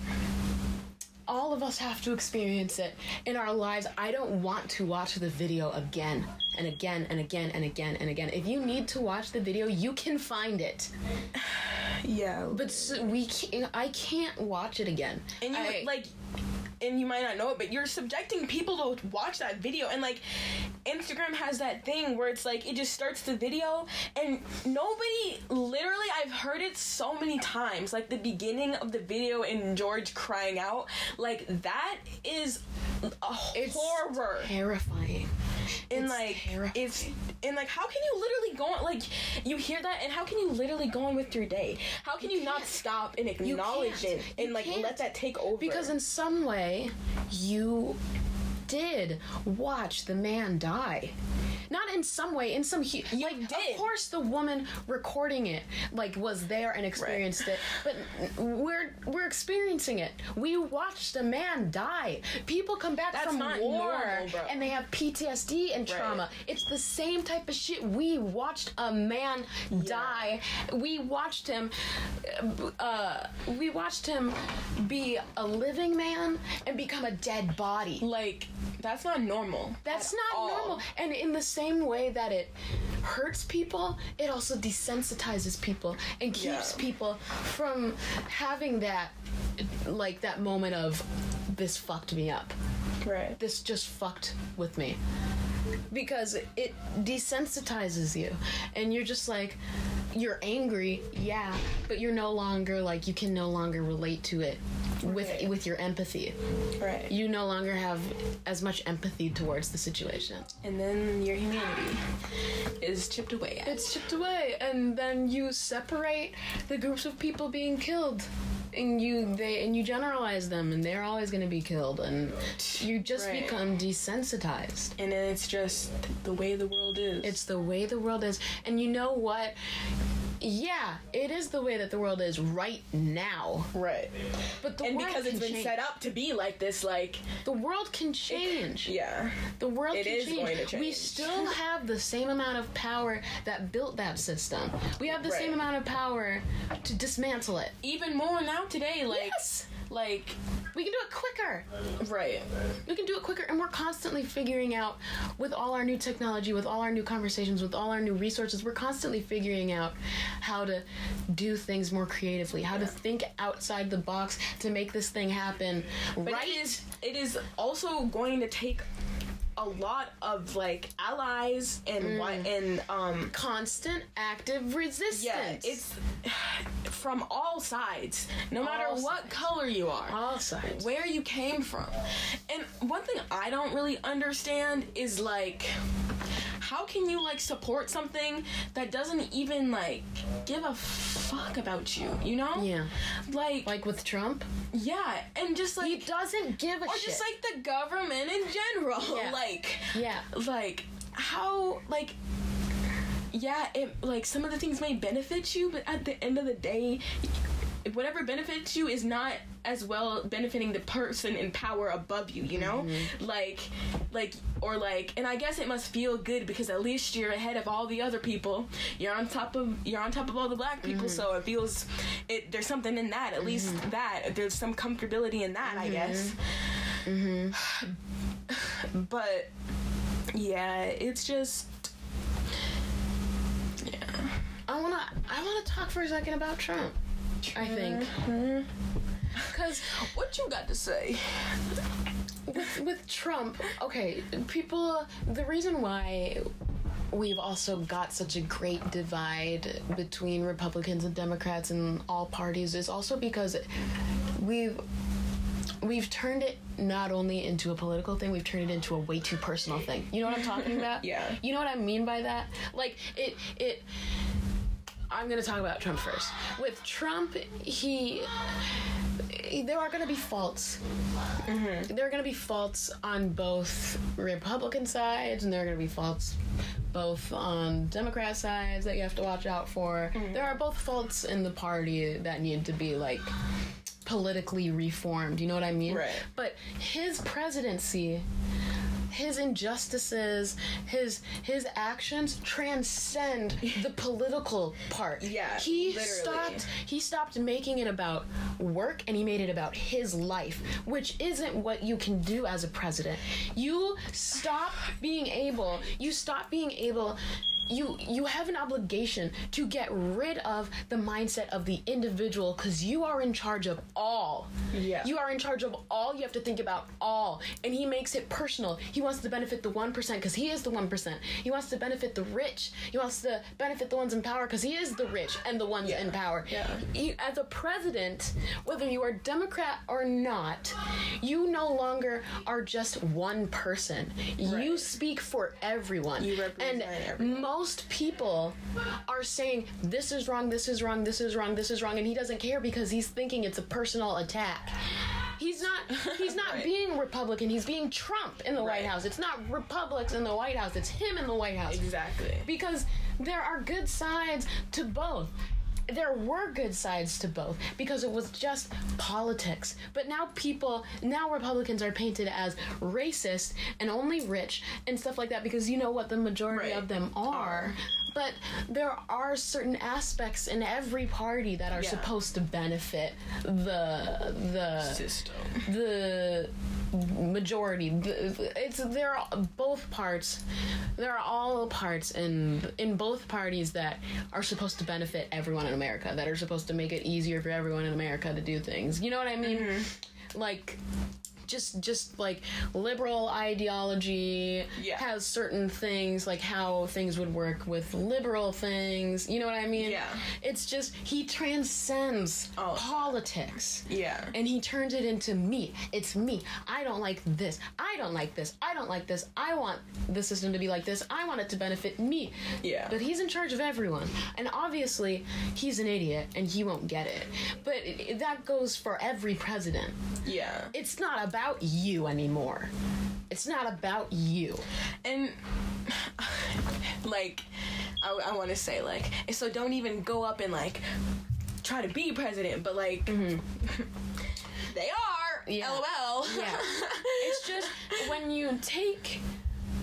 All of us have to experience it in our lives. I don't want to watch the video again and again and again and again and again. If you need to watch the video, you can find it. Yeah. But s we can't, I can't watch it again. and you I- like and you might not know it but you're subjecting people to watch that video and like instagram has that thing where it's like it just starts the video and nobody literally i've heard it so many times like the beginning of the video and george crying out like that is a It's horror terrifying. And It's like terrifying. it's and like how can you literally go on like you hear that? And how can you literally go on with your day? How can you, not can't. stop and acknowledge it and You like let that take over? Because in some way, you did watch the man die. Not in some way, in some hu- like did. of course the woman recording it like was there and experienced it, but we're we're experiencing it. We watched a man die. People come back That's from war normal, and they have PTSD and trauma. It's the same type of shit. We watched a man die. We watched him uh we watched him be a living man and become a dead body. like that's not normal That's not all. normal. And in the same way that it hurts people, it also desensitizes people and keeps Yeah. people from having that like that moment of this fucked me up. right This just fucked with me. Because it desensitizes you and you're just like you're angry, yeah, but you're no longer like you can no longer relate to it with Right. with your empathy. right You no longer have as much empathy towards the situation. and then your humanity is chipped away at It's chipped away, and then you separate the groups of people being killed, and you they and you generalize them, and they're always going to be killed, and you just Right. become desensitized. and then it's just the way the world is It's the way the world is, and you know what? Yeah, it is the way that the world is right now. right But the and world because it's been change. set up to be like this like the world can change. yeah The world It can is change. going to change. We still have the same amount of power that built that system. We have the same amount of power to dismantle it. even more now today like Yes. Like We can do it quicker. right We can do it quicker, and we're constantly figuring out with all our new technology, with all our new conversations, with all our new resources, we're constantly figuring out how to do things more creatively, how to think outside the box to make this thing happen. But right? it is it is also going to take a lot of like allies and what and um constant active resistance. yeah it's from all sides no matter All what color you are all sides. where you came from and one thing i don't really understand is like how can you like support something that doesn't even like give a fuck about you you know Yeah. like Like with Trump, yeah and just like he doesn't give a shit, or shit. just like the government in general Yeah. like yeah. like how like yeah it like some of the things may benefit you but at the end of the day whatever benefits you is not as well benefiting the person in power above you you know? Mm-hmm. Like like or like and i guess it must feel good because at least you're ahead of all the other people. You're on top of you're on top of all the black people mm-hmm. so it feels it there's something in that at least mm-hmm. that there's some comfortability in that i guess but yeah it's just yeah I wanna I wanna talk for a second about Trump. I think mm-hmm. because what you got to say with, with Trump, okay, people. The reason why we've also got such a great divide between Republicans and Democrats and all parties is also because we've we've turned it not only into a political thing, we've turned it into a way too personal thing. You know what I'm talking about? Yeah. You know what I mean by that? Like it it I'm going to talk about Trump first. With Trump, he there are going to be faults. Mm-hmm. There are going to be faults on both Republican sides, and there are going to be faults both on Democrat sides that you have to watch out for. Mm-hmm. There are both faults in the party that need to be like politically reformed. You know what I mean? Right. But his presidency his injustices, his his actions transcend the political part. Yeah, he literally. stopped. He stopped making it about work, and he made it about his life, which isn't what you can do as a president. You stop being able. You stop being able you you have an obligation to get rid of the mindset of the individual because you are in charge of all. Yeah. You are in charge of all. You have to think about all. And he makes it personal. He wants to benefit the 1% because he is the 1%. He wants to benefit the rich. He wants to benefit the ones in power because he is the rich and the ones Yeah. in power. Yeah. You, as a president, whether you are Democrat or not, you no longer are just one person. You Right. speak for everyone. You represent and everyone. most people are saying this is wrong, this is wrong, this is wrong, this is wrong, and he doesn't care because he's thinking it's a personal attack. He's not. He's not Right. being Republican. He's being Trump in the White House. It's not Republicans in the White House. It's him in the White House. Exactly. Because there are good sides to both. There were good sides to both because it was just politics. But now people, now Republicans are painted as racist and only rich and stuff like that because you know what the majority Right. of them are. But there are certain aspects in every party that are Yeah. supposed to benefit the the System. the majority it's there are both parts there are all parts in in both parties that are supposed to benefit everyone in america that are supposed to make it easier for everyone in america to do things you know what i mean mm-hmm. like just just like liberal ideology Yeah. has certain things like how things would work with liberal things you know what i mean Yeah. it's just he transcends Oh. politics Yeah. and he turns it into me. It's me. I don't like this. I don't like this. I don't like this. I want the system to be like this. I want it to benefit me. Yeah. But he's in charge of everyone. And obviously, he's an idiot and he won't get it. But it, that goes for every president. Yeah. It's not about you anymore. It's not about you. and like i, I want to say like so don't even go up and like try to be president but like mm-hmm. they are Yeah. lol Yeah. it's just when you take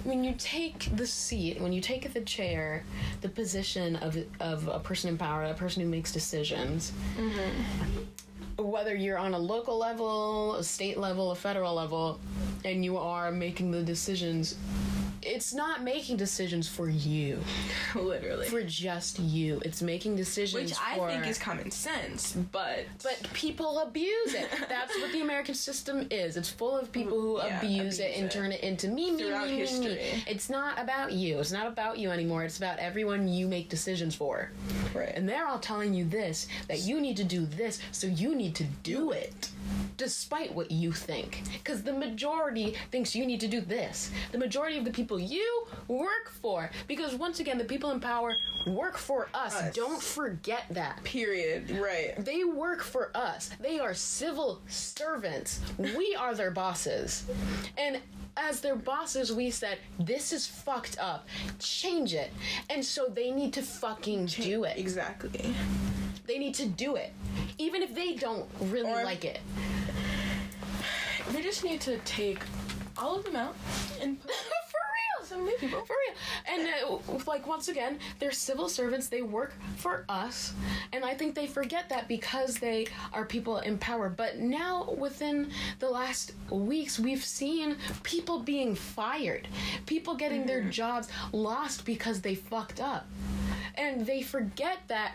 when you take the seat, when you take the chair, the position of of a person in power, a person who makes decisions, mm-hmm. Whether you're on a local level, a state level, a federal level, and you are making the decisions, it's not making decisions for you, literally for just you. It's making decisions which i for think is common sense but but people abuse it. That's what the American system is. It's full of people who Yeah, abuse, it abuse and it. turn it into me, me, Throughout me, me, me. It's not about you. It's not about you anymore. It's about everyone you make decisions for. right And they're all telling you this that you need to do this, so you need to do it. Despite what you think. Because the majority thinks you need to do this. The majority of the people you work for. Because once again, the people in power work for us. Us. Don't forget that. period right They work for us. They are civil servants. We are their bosses. And as their bosses, we said, this is fucked up. Change it. And so they need to fucking do it. exactly They need to do it. Even if they don't really Or- like it. we just need to take all of them out and put. Some new people For real. And uh, like once again, they're civil servants. They work for us, and I think they forget that because they are people in power. But now, within the last weeks, we've seen people being fired, people getting their jobs lost because they fucked up, and they forget that.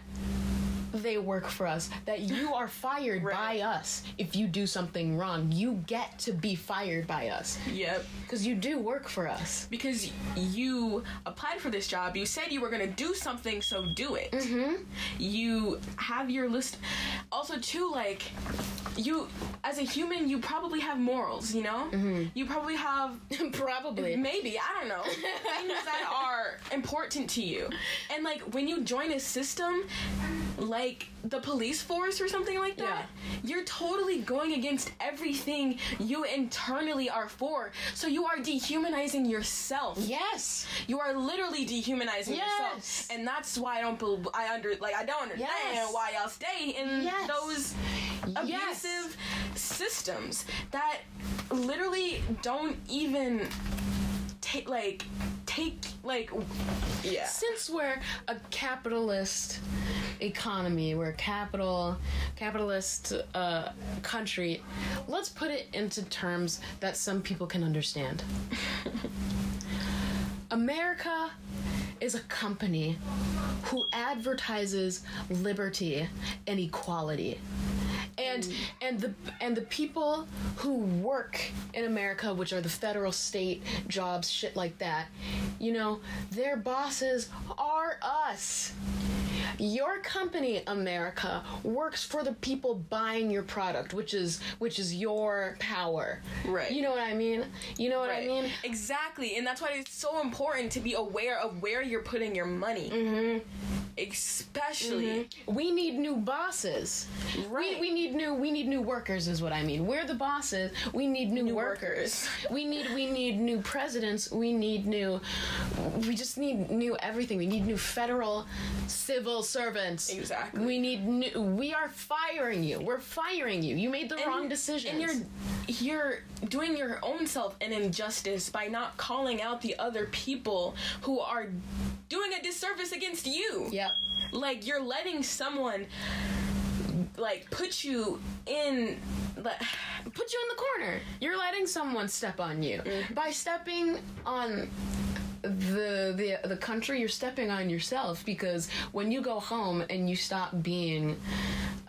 They work for us. That you are fired by us if you do something wrong. You get to be fired by us yep because you do work for us. because you applied for this job you said you were going to do something so do it mm-hmm. you have your list also too like you as a human you probably have morals you know you probably have Probably. maybe i don't know things that are important to you and like when you join a system like the police force or something like that yeah. you're totally going against everything you internally are for so you are dehumanizing yourself Yes. you are literally dehumanizing Yes. yourself and that's why i don't bel i under like i don't understand Yes. why y'all stay in Yes. those abusive systems that literally don't even take like take like yeah Since we're a capitalist economy, we're a capital capitalist uh, country, let's put it into terms that some people can understand. America is a company who advertises liberty and equality. And and the and the people who work in America, which are the federal, state jobs, shit like that, you know, their bosses are us. Your company, America, works for the people buying your product, which is which is your power. Right. You know what I mean? You know what I mean? Exactly, and that's why it's so important to be aware of where you're putting your money. Mm-hmm. Especially, We need new bosses. Right. We, we need new we need new workers is what I mean. We're the bosses. We need new, workers. we need we need new presidents. We need new we just need new everything. We need new federal civil servants. Exactly. We need new we are firing you. We're firing you. You made the wrong decision. And you're you're doing your own self an injustice by not calling out the other people who are doing a disservice against you. Yep. Like you're letting someone like put you in like put you in the corner. You're letting someone step on you. Mm-hmm. By stepping on the the the country, you're stepping on yourself because when you go home and you stop being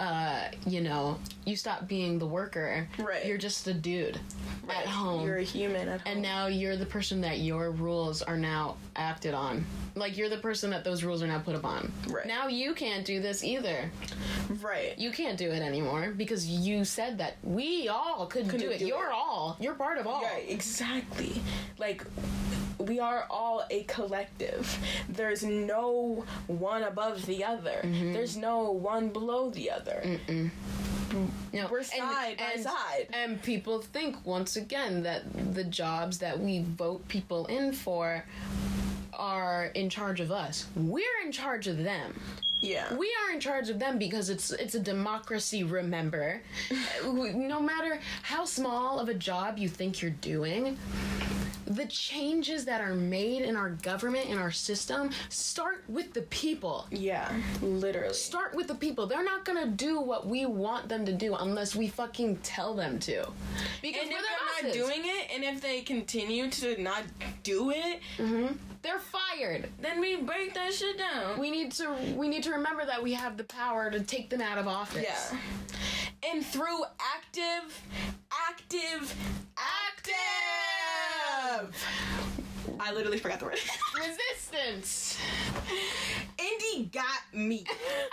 uh, you know, you stop being the worker. Right. You're just a dude right. at home. you're a human at home. and now you're the person that your rules are now acted on. Like you're the person that those rules are now put upon. Right. Now you can't do this either. right. You can't do it anymore because you said that we all couldn't, do it. do You're it. all. You're part of all. Yeah, exactly. Like we are all a collective. There's no one above the other. Mm-hmm. There's no one below the other. No, We're side by side. And people think once again that the jobs that we vote people in for are in charge of us. We're in charge of them. Yeah. We are in charge of them because it's it's a democracy. Remember, no matter how small of a job you think you're doing, the changes that are made in our government in our system start with the people. yeah, literally. Start with the people. They're not gonna do what we want them to do unless we fucking tell them to. Because And if they're not doing it, and if they continue to not do it, mm-hmm. They're fired. then we break that shit down. We need to we need to remember that we have the power to take them out of office. yeah. And through active, active, active. I literally forgot the word. Resistance. Indy got me.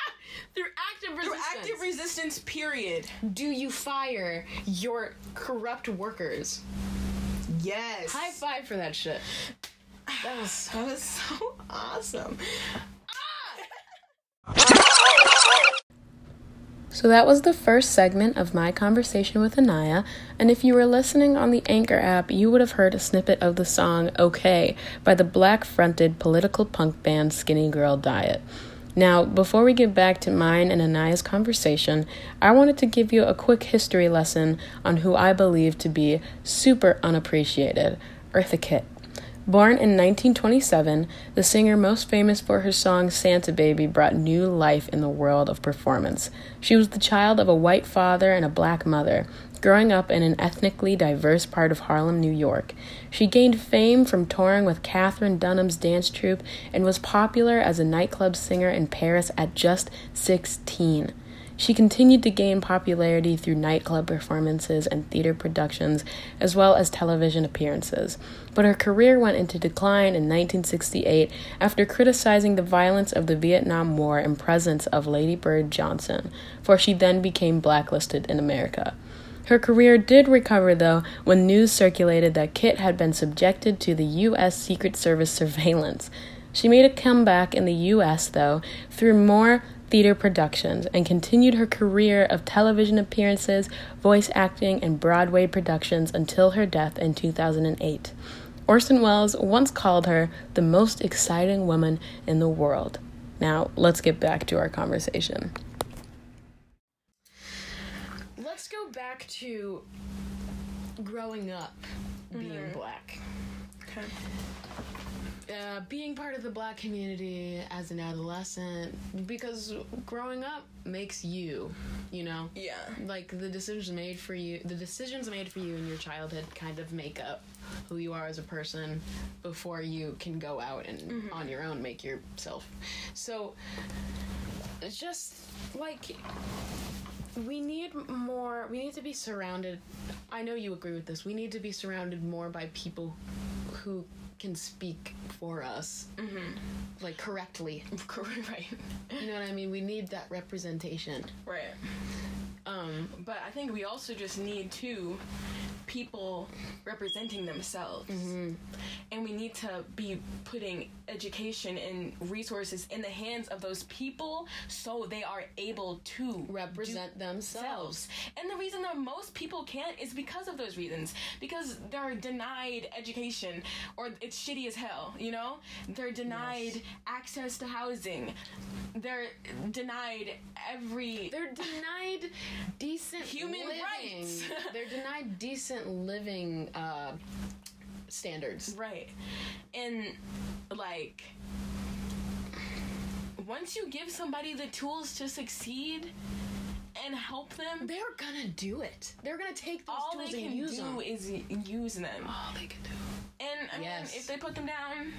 Through active resistance. Through active resistance, period. do you fire your corrupt workers? Yes. High five for that shit. That was so awesome. So that was the first segment of my conversation with Anaya, and if you were listening on the Anchor app, you would have heard a snippet of the song OK by the black fronted political punk band Skinny Girl Diet. Now, before we get back to mine and Anaya's conversation, I wanted to give you a quick history lesson on who I believe to be super unappreciated Eartha Kitt. Born in 1927, the singer most famous for her song Santa Baby brought new life in the world of performance. She was the child of a white father and a black mother, growing up in an ethnically diverse part of Harlem, New York. She gained fame from touring with Katherine Dunham's dance troupe and was popular as a nightclub singer in Paris at just 16. She continued to gain popularity through nightclub performances and theater productions, as well as television appearances. But her career went into decline in 1968 after criticizing the violence of the Vietnam War in presence of Lady Bird Johnson, for she then became blacklisted in America. Her career did recover, though, when news circulated that Kitt had been subjected to the U.S. Secret Service surveillance. She made a comeback in the U.S., though, through more theater productions and continued her career of television appearances, voice acting, and Broadway productions until her death in 2008. Orson Welles once called her the most exciting woman in the world. Now, let's get back to our conversation. Let's go back to growing up being mm-hmm. black. Okay. Uh, being part of the black community as an adolescent because growing up makes you you know? Yeah. like the decisions made for you the decisions made for you in your childhood kind of make up who you are as a person before you can go out and on your own make yourself. So it's just like we need more we need to be surrounded i know you agree with this we need to be surrounded more by people who can speak for us mm-hmm. like correctly right. you know what i mean we need that representation Right. Um But I think we also just need to people representing themselves. And we need to be putting education and resources in the hands of those people so they are able to represent themselves And the reason that most people can't is because of those reasons. Because they're denied education or it's shitty as hell, you know? They're denied Yes. access to housing. They're denied every they're denied decent Human living. rights. they're denied decent living uh standards Right. And like once you give somebody the tools to succeed and help them, they're gonna do it they're gonna take those all they tools can and use do them is use them. all they can do And I Yes. mean, if they put them down,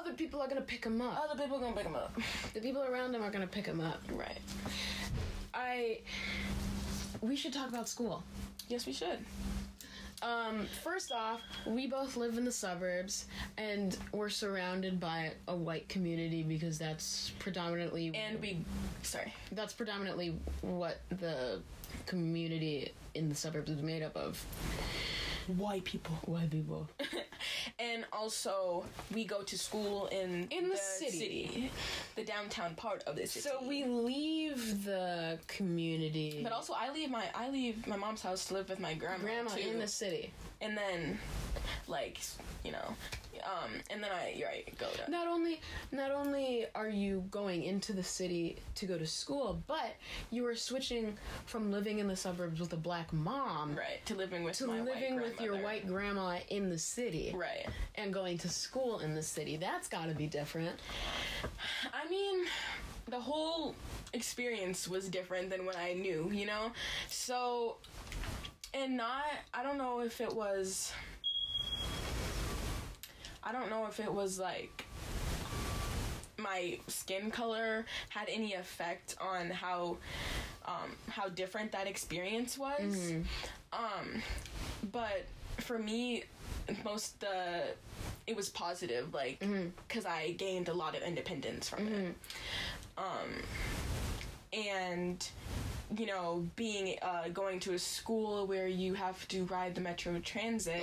other people are gonna pick him up other people are gonna pick them up. the people around him are gonna pick him up Right. i we should talk about school Yes, we should. Um, first off, we both live in the suburbs and we're surrounded by a white community because that's predominantly And we, sorry. that's predominantly what the community in the suburbs is made up of. White people. White people. And also, we go to school in In the city. the downtown part of the city. So we leave the community But also, I leave my I leave my mom's house to live with my grandma. grandma too. in the city. and then like you know um and then i right go to Not only not only are you going into the city to go to school, but you are switching from living in the suburbs with a black mom right to living with to living with your white grandma in the city right and going to school in the city. That's got to be different. i mean the whole experience was different than what i knew you know so and not i don't know if it was i don't know if it was like my skin color had any effect on how um, how different that experience was. Um, but for me, most the it was positive, like because I gained a lot of independence from it. Um, and you know, being uh, going to a school where you have to ride the metro transit,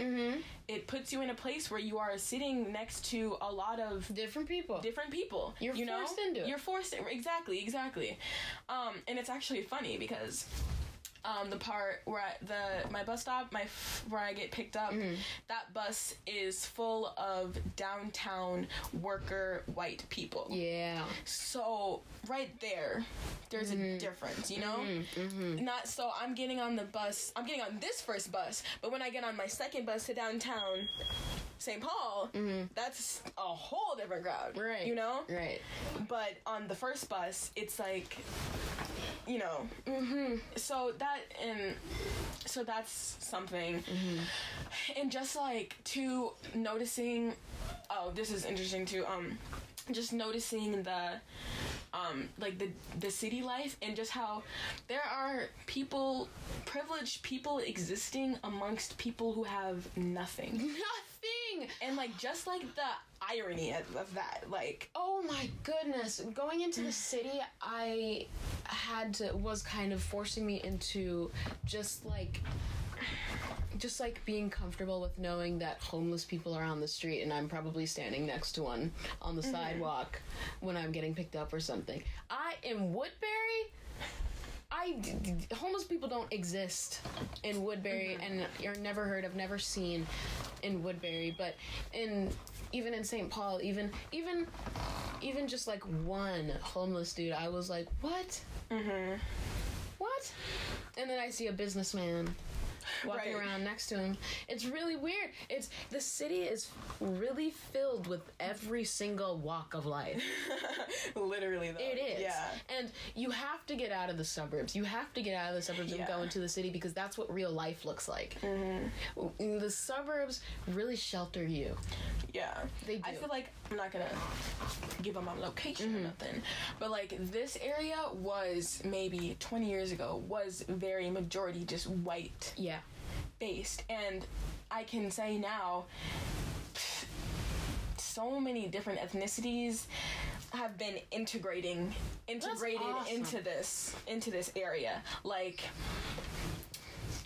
it puts you in a place where you are sitting next to a lot of Different people. different people. You're you know? forced into it. You're forced exactly, exactly. Um, and it's actually funny because um, the part where I, the my bus stop, my f- where I get picked up, Mm-hmm. that bus is full of downtown worker white people. yeah. So right there, there's Mm-hmm. a difference, you know. Not so I'm getting on the bus. I'm getting on this first bus, but when I get on my second bus to downtown St. Paul, that's a whole different crowd, Mm-hmm. Right. You know. Right. But on the first bus, it's like, you know. hmm So that and so that's something, and just like to noticing. Oh, this is interesting too. Um, just noticing the um like the the city life and just how there are people privileged people existing amongst people who have nothing. nothing Nothing. and like just like the irony of, that like Oh my goodness. Going into the city, I had to was kind of forcing me into just like just like being comfortable with knowing that homeless people are on the street and I'm probably standing next to one on the mm-hmm. sidewalk when I'm getting picked up or something. I in Woodbury I homeless people don't exist in Woodbury and you're never heard of never seen in Woodbury but in even in St. Paul even even even just like one homeless dude I was like what Mm-hmm. what and then I see a businessman walking Right. around next to him. It's really weird. It's the city is really filled with every single walk of life. Literally, though. It is. Yeah. And you have to get out of the suburbs. You have to get out of the suburbs and go into the city because that's what real life looks like. Mm-hmm. The suburbs really shelter you. Yeah. They do. I feel like I'm not gonna give them my location Mm-hmm. or nothing, but like this area was maybe 20 years ago was very majority just white Yeah. Based, and I can say now. So many different ethnicities have been integrating integrated awesome. into this into this area. Like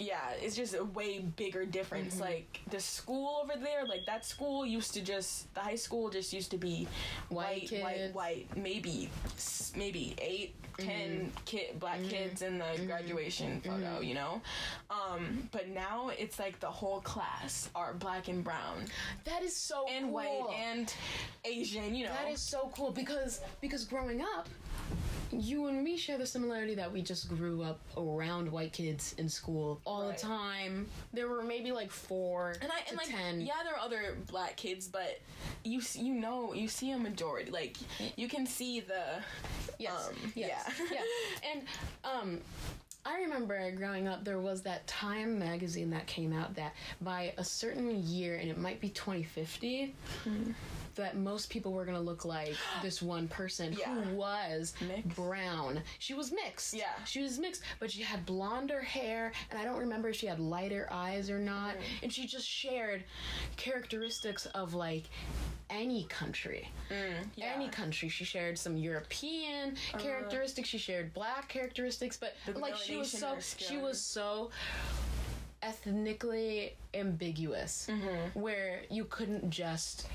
yeah, it's just a way bigger difference. Mm-hmm. Like the school over there, like that school used to just the high school just used to be White white, white, white. Maybe, maybe eight, ten Mm-hmm. kid black kids in the graduation photo. You know, um, but now it's like the whole class are black and brown That is so and cool. white and Asian. You know, That is so cool because because growing up, you and me share the similarity that we just grew up around white kids in school all Right. the time. There were maybe like four and I to and like ten. yeah, there are other black kids, but you you know you see a majority. Like you can see the Yes. um, yes. yeah. yeah. And um I remember growing up there was that Time magazine that came out that by a certain year and it might be 2050 that most people were going to look like this one person Yeah. who was Mixed. brown. She was mixed. Yeah. She was mixed, but she had blonder hair and I don't remember if she had lighter eyes or not and she just shared characteristics of like any country yeah. any country. She shared some European characteristics. She shared black characteristics, but like she was so she was so ethnically ambiguous, Mm-hmm. where you couldn't just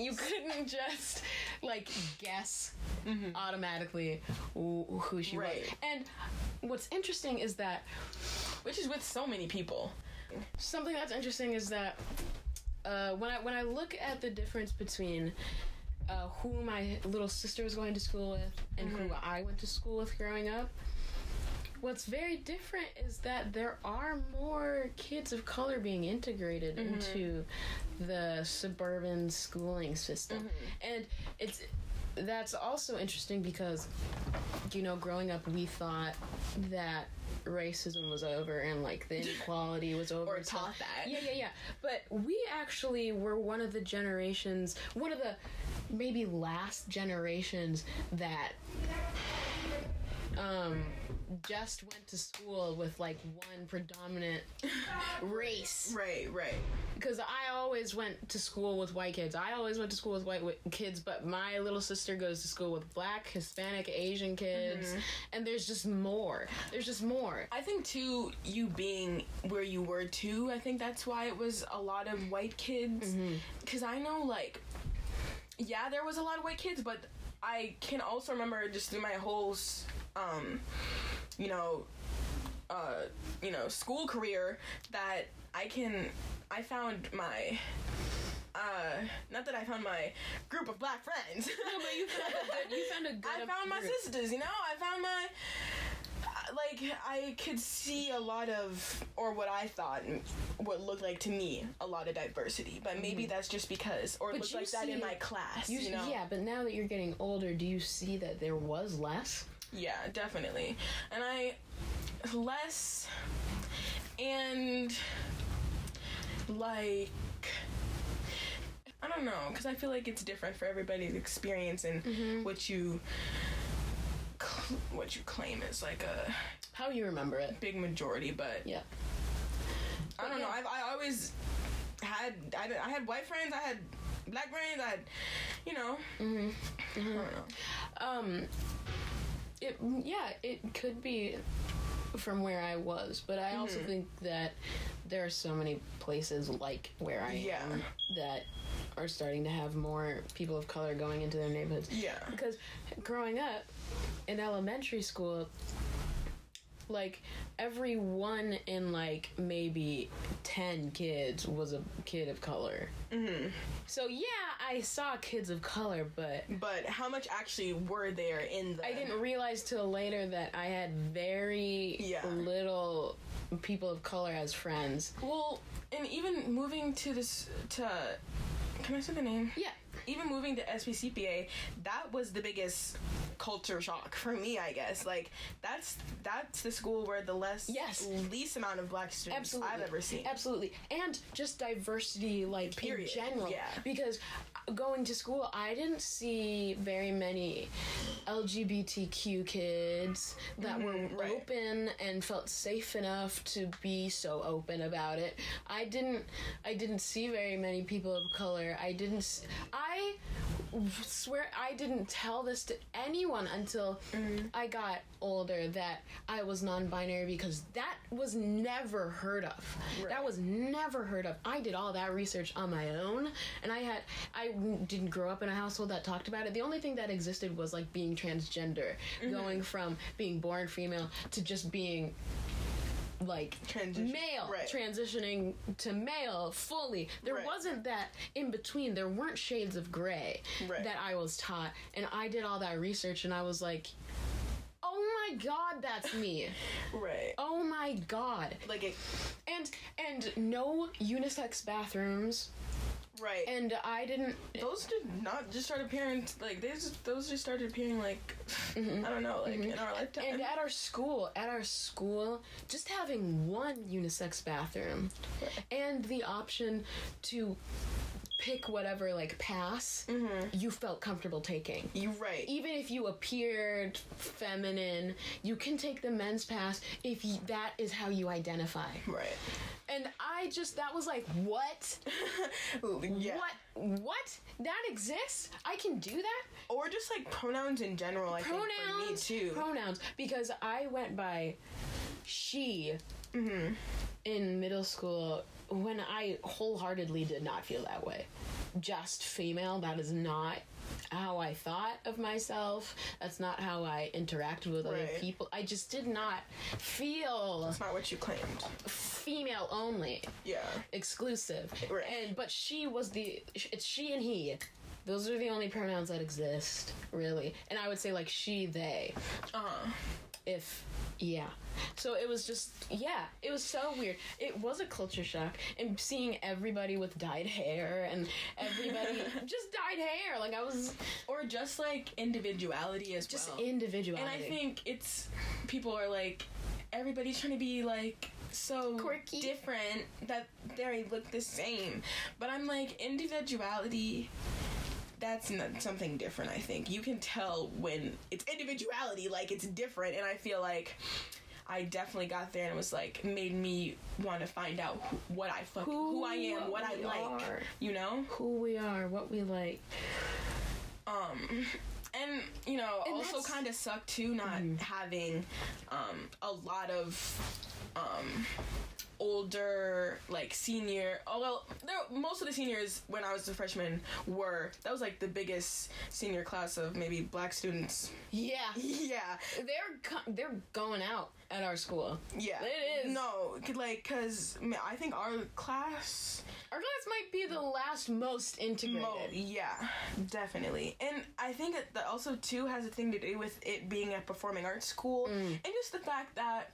you couldn't just like guess automatically who, she Mm-hmm. Right. was. And what's interesting is that which is with so many people. something that's interesting is that uh, when I when I look at the difference between uh, who my little sister was going to school with and who I went to school with growing up, what's very different is that there are more kids of color being integrated mm-hmm. into the suburban schooling system, mm-hmm. and it's that's also interesting because you know growing up we thought that racism was over and like the inequality was over. Or taught that. yeah yeah yeah. But we actually were one of the generations one of the maybe last generations that um just went to school with like one predominant race Right, right. because I always went to school with white kids. I always went to school with white wi- kids, but my little sister goes to school with black, Hispanic, Asian kids, and there's just more. There's just more. I think too, you being where you were too. I think that's why it was a lot of white kids. Because I know, like, yeah, there was a lot of white kids, but I can also remember just through my whole, s- um, you know, uh, you know, school career that I can. I found my. Uh, not that I found my group of black friends. no, but you found a good. You found a good. I found my group. sisters, you know? I found my. uh, Like, I could see a lot of, or what I thought, what looked like to me, a lot of diversity. But maybe that's just because, or it looked Mm-hmm. like that in my class, You, you, know? Yeah, but now that you're getting older, do you see that there was less? Yeah, definitely. And I, less, and like, I don't know, because I feel like it's different for everybody's experience and Mm-hmm. what you. cl- What you claim is like a How you remember it? big majority, but Yeah. I don't know. I've I always had I, I had white friends, I had black friends, I had you know. Mm-hmm. I don't know. Um, it yeah, it could be from where I was, but I Mm-hmm. also think that there are so many places like where I Yeah. am that are starting to have more people of color going into their neighborhoods. Yeah. Because growing up in elementary school, like every one in like maybe 10 kids was a kid of color. Mm-hmm. So yeah, I saw kids of color, but But how much actually were there in the I didn't realize till later that I had very Yeah. little people of color as friends. Well, and even moving to this to can I say the name? Yeah. Even moving to SPCPA, that was the biggest culture shock for me, I guess. Like that's that's the school where the less Yes. least amount of black students Absolutely. I've ever seen. Absolutely. And just diversity, like, Period. in general. Yeah. Because going to school, I didn't see very many LGBTQ kids that were Mm-hmm, right. open and felt safe enough to be so open about it. I didn't I didn't see very many people of color. I didn't s- I swear I didn't tell this to anyone until Mm-hmm. I got older that I was non-binary because that was never heard of. That was never heard of. I did all that research on my own and I had I didn't grow up in a household that talked about it. The only thing that existed was like being transgender, Mm-hmm. going from being born female to just being like Transition- male right. transitioning to male fully there Right. wasn't that in between there weren't shades of gray Right. that i was taught and i did all that research and i was like oh my god that's me right. oh my god Like it and and no unisex bathrooms right. and i didn't those did not just start appearing like they just those just started appearing like mm-hmm. I don't know, like mm-hmm. in our lifetime. and at our school at our school just having one unisex bathroom and the option to pick whatever like pass you felt comfortable taking you right. even if you appeared feminine you can take the men's pass if you, that is how you identify right. and i just that was like what Yeah. what what that exists i can do that Or just like pronouns in general, I think for me pronouns too. pronouns because i went by she Mm-hmm. in middle school when i wholeheartedly did not feel that way. Just female that is not how i thought of myself. That's not how i interacted with other people. I just did not feel That's not what you claimed. female only. Yeah. exclusive. Right. and but she was the it's she and he. Those are the only pronouns that exist really. And i would say like she they. Uh huh. If yeah so it was just yeah it was so weird it was a culture shock and seeing everybody with dyed hair and everybody just dyed hair like i was Or just like individuality as just well. individuality and I think it's people are like everybody's trying to be like so Quirky. different that they look the same. But I'm like individuality that's not something different, I think. You can tell when it's individuality, like it's different, and I feel like I definitely got there and it was like made me want to find out who, what I fuck, who, Who I am, what I like, are. you know. who we are what we like Um, and you know, And also kind of sucked too not having um a lot of um older like senior oh well there most of the seniors when i was a freshman were that was like the biggest senior class of maybe black students yeah yeah they're co- they're going out at our school yeah It is. no like because i think our class our class might be the last most integrated Mo- yeah, definitely. And I think that also too has a thing to do with it being a performing arts school, Mm. and just the fact that.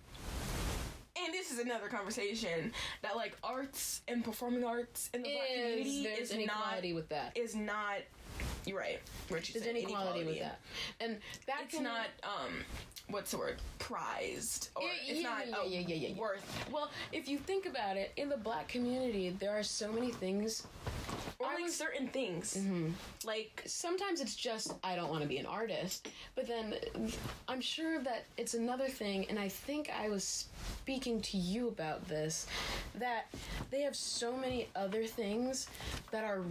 And this is another conversation that like arts and performing arts in the black community there's is inequality not with that is not. You're right. What you there's said, inequality with that and that's It's not um, what's the word? Prized or Yeah, it's yeah, not yeah, yeah, yeah, yeah, yeah. worth. well if you think about it in the black community there are so many things like was- Mm-hmm. certain things, like sometimes it's just I don't want to be an artist, but then I'm sure that it's another thing, and I think I was speaking to you about this that they have so many other things that are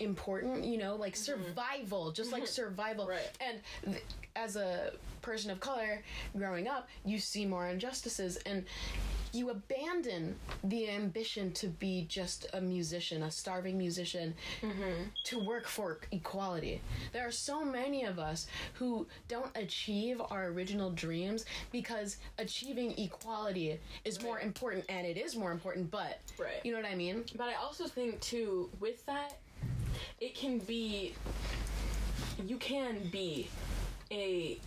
important, you know, like survival, just like survival. Right. And th- as a person of color growing up, you see more injustices and you abandon the ambition to be just a musician, a starving musician, mm-hmm. to work for equality. There are so many of us who don't achieve our original dreams because achieving equality is more important, and it is more important, but Right. you know what I mean? But I also think too, with that, it can be, you can be a,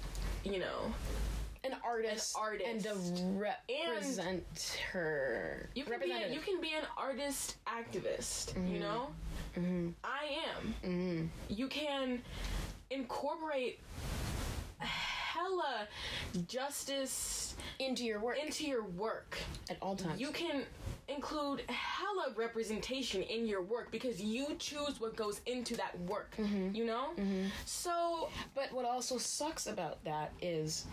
you know, an artist, An artist. and a representer. You can be a, you can be an artist activist, you mm-hmm. know? Mm-hmm. I am. Mm-hmm. You can incorporate hella justice into your work into your work. at all times. You can include hella representation in your work because you choose what goes into that work, mm-hmm. you know? Mm-hmm. So, But what also sucks about that is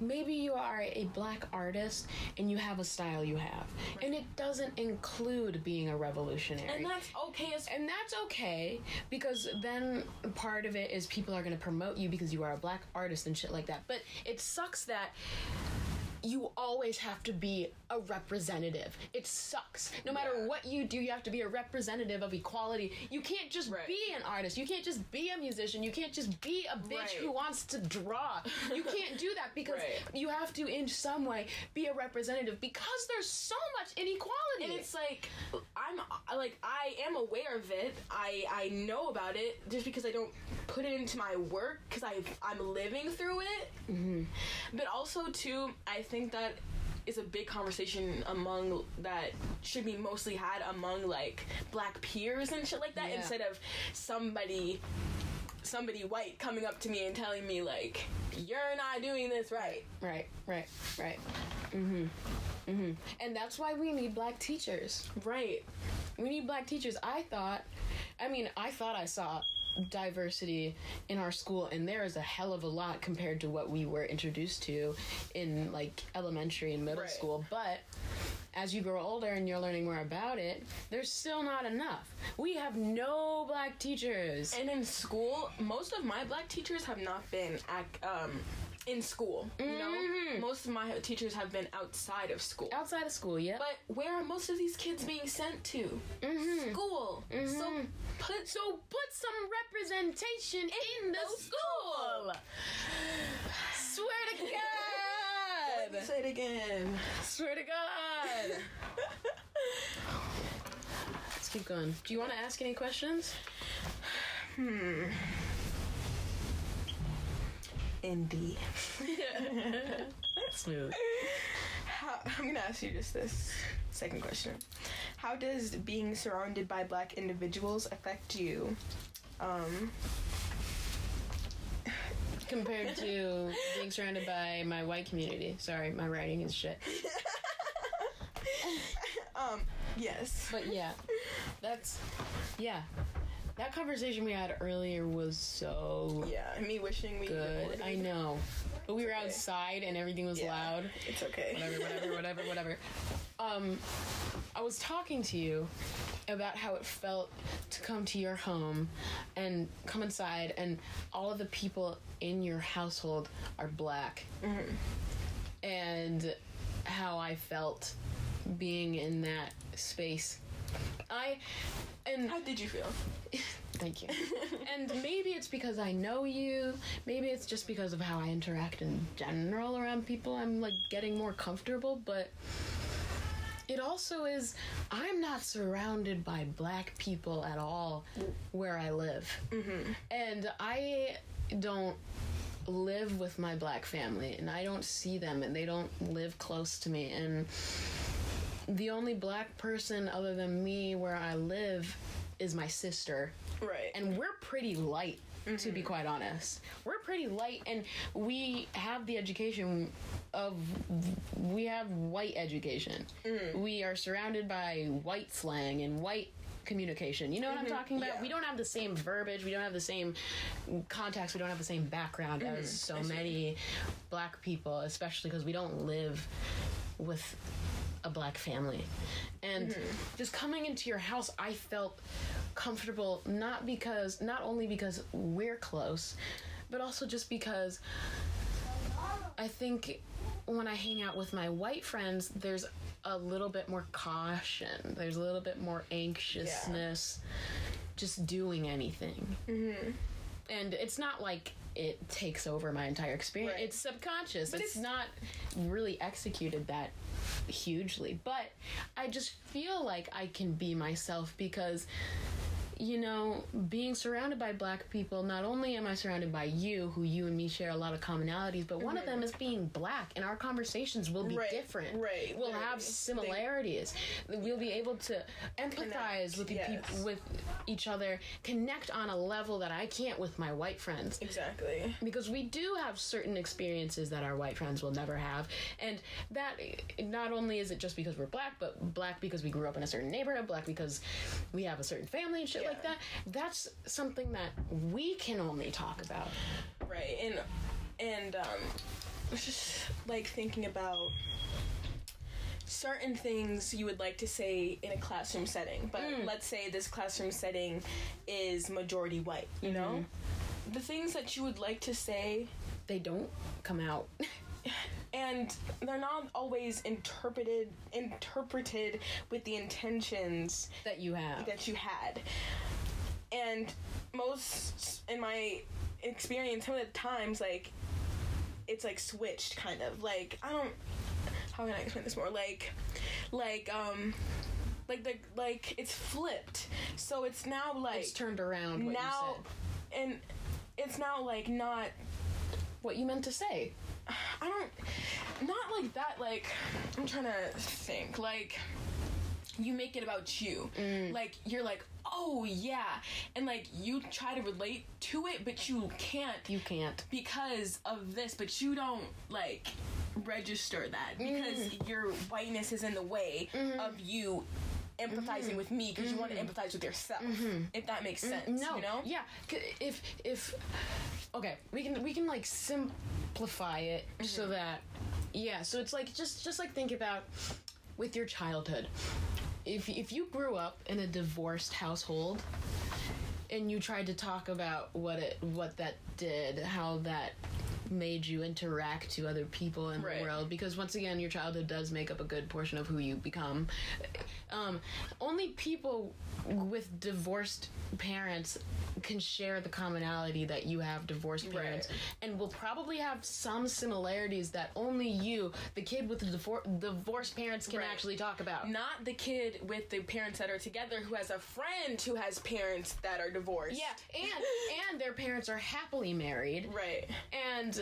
maybe you are a black artist and you have a style you have, and it doesn't include being a revolutionary. and that's okay as and that's okay because then part of it is people are going to promote you because you are a black artist and shit like that. But it sucks that you always have to be a representative. It sucks. No matter Yeah. what you do, you have to be a representative of equality. You can't just Right. be an artist. You can't just be a musician. You can't just be a bitch Right. who wants to draw. You can't do that because Right. you have to, in some way, be a representative because there's so much inequality. and it's like I'm like I am aware of it. I I know about it just because I don't put it into my work because I I'm living through it. Mm-hmm. But also too, I think that is a big conversation among that should be mostly had among like black peers and shit like that Yeah. instead of somebody somebody white coming up to me and telling me like you're not doing this right. Right, right, right. Mm-hmm. Mm-hmm. And that's why we need black teachers. Right. We need black teachers. I thought, I mean, I thought I saw diversity in our school, and there is a hell of a lot compared to what we were introduced to in like elementary and middle Right. school. But as you grow older and you're learning more about it, there's still not enough. We have no black teachers. And in school, most of my black teachers have not been at, um, in school. You know, mm-hmm. most of my teachers have been outside of school. Outside of school, yeah. But where are most of these kids being sent to? Mm-hmm. School. So mm-hmm. put So put some representation in, the school. Swear to God. Say it again. Swear to God. Let's keep going. Do you want to ask any questions? Hmm. Indy. Smooth. How, I'm gonna ask you just this second question. How does being surrounded by black individuals affect you? Um, Compared to being surrounded by my white community. Sorry, my writing is shit. um, yes. But yeah, that's yeah. That conversation we had earlier was so Yeah, me wishing we good. I know, but we were okay. outside and everything was Yeah, loud. It's okay. whatever, whatever, whatever, whatever. Um, I was talking to you about how it felt to come to your home and come inside, and all of the people in your household are black, and how I felt being in that space. I and How did you feel? Thank you. and maybe it's because I know you. Maybe it's just because of how I interact in general around people. I'm like getting more comfortable, but it also is I'm not surrounded by black people at all where I live. Mm-hmm. And I don't live with my black family and I don't see them and they don't live close to me and the only black person other than me where I live is my sister. Right. and we're pretty light to be mm-hmm. quite honest. We're pretty light and we have the education of we have white education. Mm-hmm. We are surrounded by white slang and white communication. You know what i'm mm-hmm. talking about? Yeah. we don't have the same verbiage. We don't have the same context we don't have the same background as so many black people especially because we don't live with a black family. And mm-hmm. just coming into your house, I felt comfortable not because not only because we're close, but also just because I think when I hang out with my white friends, there's a little bit more caution. There's a little bit more anxiousness just doing anything. Mm-hmm. And it's not like it takes over my entire experience. Right. It's subconscious. it's, it's- not really executed that hugely. But I just feel like I can be myself because you know, being surrounded by black people, not only am I surrounded by you, who you and me share a lot of commonalities, but one of them is being black, and our conversations will be Right, different. right, We'll literally. have similarities. We'll be able to empathize with the yes. people with each other, connect on a level that I can't with my white friends Exactly. because we do have certain experiences that our white friends will never have and that not only is it just because we're black but black because we grew up in a certain neighborhood black because we have a certain family and shit like that that's something that we can only talk about Right. And and um just like thinking about certain things you would like to say in a classroom setting. But let's say this classroom setting is majority white, you know? The things that you would like to say they don't come out and they're not always interpreted interpreted with the intentions that you have that you had. And most, in my experience, some of the times, like, it's like switched, kind of. Like, I don't. How can I explain this more? Like, like, um, like the like it's flipped. So it's now like it's turned around what now, you said and it's now like not. what you meant to say I don't. Not like that. Like, I'm trying to think. Like, you make it about you. Mm. Like, you're like, oh yeah. And like, you try to relate to it, but you can't you can't because of this, but you don't like register that because mm. your whiteness is in the way mm-hmm. of you empathizing mm-hmm. with me because you want to mm-hmm. empathize with yourself. Mm-hmm. If that makes sense. no You know? yeah if if okay we can we can like simplify it so that yeah so it's like just just like think about with your childhood if if you grew up in a divorced household and you tried to talk about what it what that did how that made you interact to other people in Right. the world because once again your childhood does make up a good portion of who you become um, only people with divorced parents can share the commonality that you have divorced parents Right. and will probably have some similarities that only you the kid with the divor- divorced parents can Right. actually talk about Not the kid with the parents that are together who has a friend who has parents that are divorced. yeah and and their parents are happily married Right. and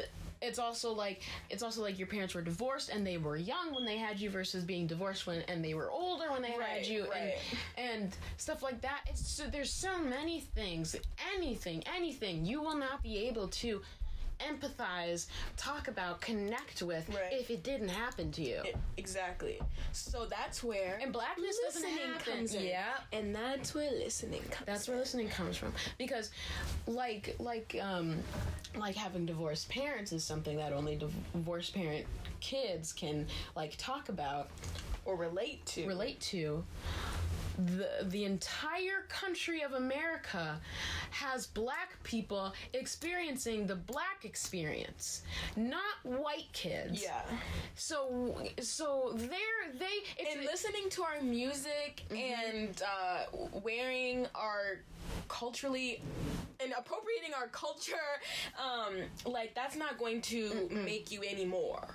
it's also like it's also like your parents were divorced and they were young when they had you versus being divorced when and they were older when they had you right. and and stuff like that it's so, there's so many things anything anything you will not be able to empathize talk about connect with Right. if it didn't happen to you It- exactly. So that's where and blackness doesn't listening happen comes in. yeah And that's where listening comes that's where listening comes from because like like um like having divorced parents is something that only divorced parent kids can like talk about or relate to. relate to the the entire country of America has black people experiencing the black experience, not white kids. Yeah. So so they're they it's And listening to our music and uh, wearing our culturally and appropriating our culture, um, like that's not going to make you any more.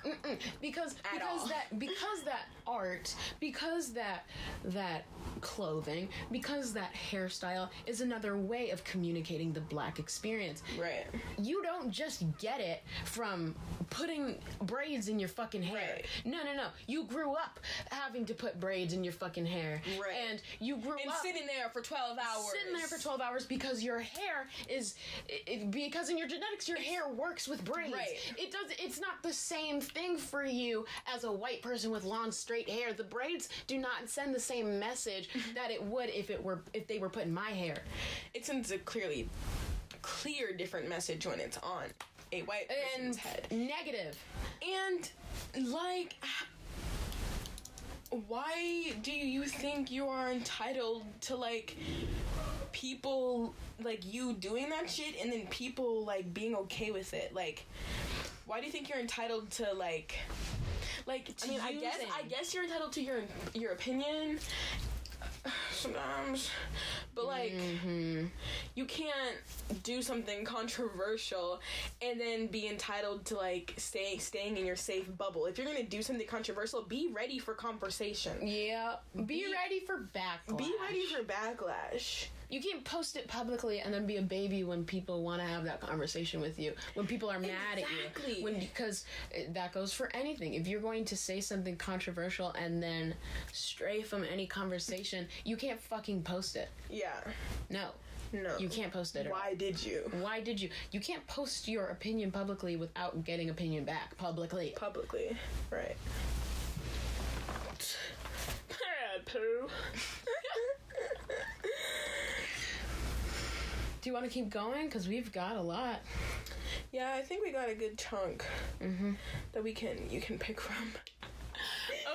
because At because all. that because that art because that that clothing because that hairstyle is another way of communicating the black experience Right. you don't just get it from putting braids in your fucking hair Right. no no no you grew up having to put braids in your fucking hair Right. and you grew And up sitting there for 12 hours. sitting there for 12 hours because your hair is it, because in your genetics your hair works with braids Right. it does it's not the same thing for you as a white person with long straight hair the braids do not send the same message that it would if it were if they were put in my hair It sends a clearly clear different message when it's on a white and person's head. negative And like why do you think you are entitled to like people like you doing that shit and then people like being okay with it? Like why do you think you're entitled to like like I mean I guess I guess you're entitled to your your opinion sometimes. But like mm-hmm. you can't do something controversial and then be entitled to like stay staying in your safe bubble. If you're gonna do something controversial be ready for conversation. Yeah be, Be- ready for backlash. be ready for backlash You can't post it publicly and then be a baby when people want to have that conversation with you. When people are mad at you. When because eh, that goes for anything. If you're going to say something controversial and then stray from any conversation, you can't fucking post it. Yeah. No. No. You can't post it. Why did you? Why did you? You can't post your opinion publicly without getting opinion back publicly. Publicly. Right. poo. Do you want to keep going? Because we've got a lot. Yeah, I think we got a good chunk that we can you can pick from.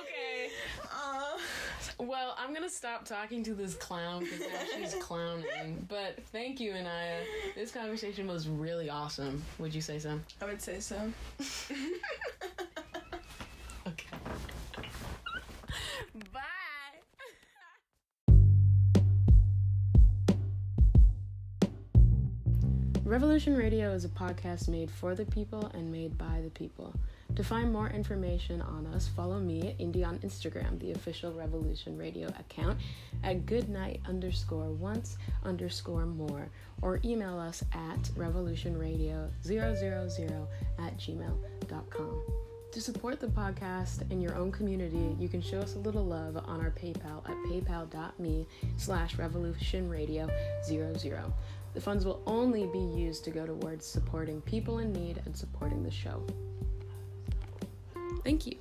Okay. Uh, Well, I'm gonna stop talking to this clown because now she's clowning. But thank you, Anaya. This conversation was really awesome. Would you say so? I would say so. Revolution Radio is a podcast made for the people and made by the people. To find more information on us, follow me, Indy, on Instagram, the official Revolution Radio account, at goodnight underscore once underscore more, or email us at revolutionradio000 at gmail.com. To support the podcast and your own community, you can show us a little love on our PayPal at paypal.me slash revolutionradio00. The funds will only be used to go towards supporting people in need and supporting the show. Thank you.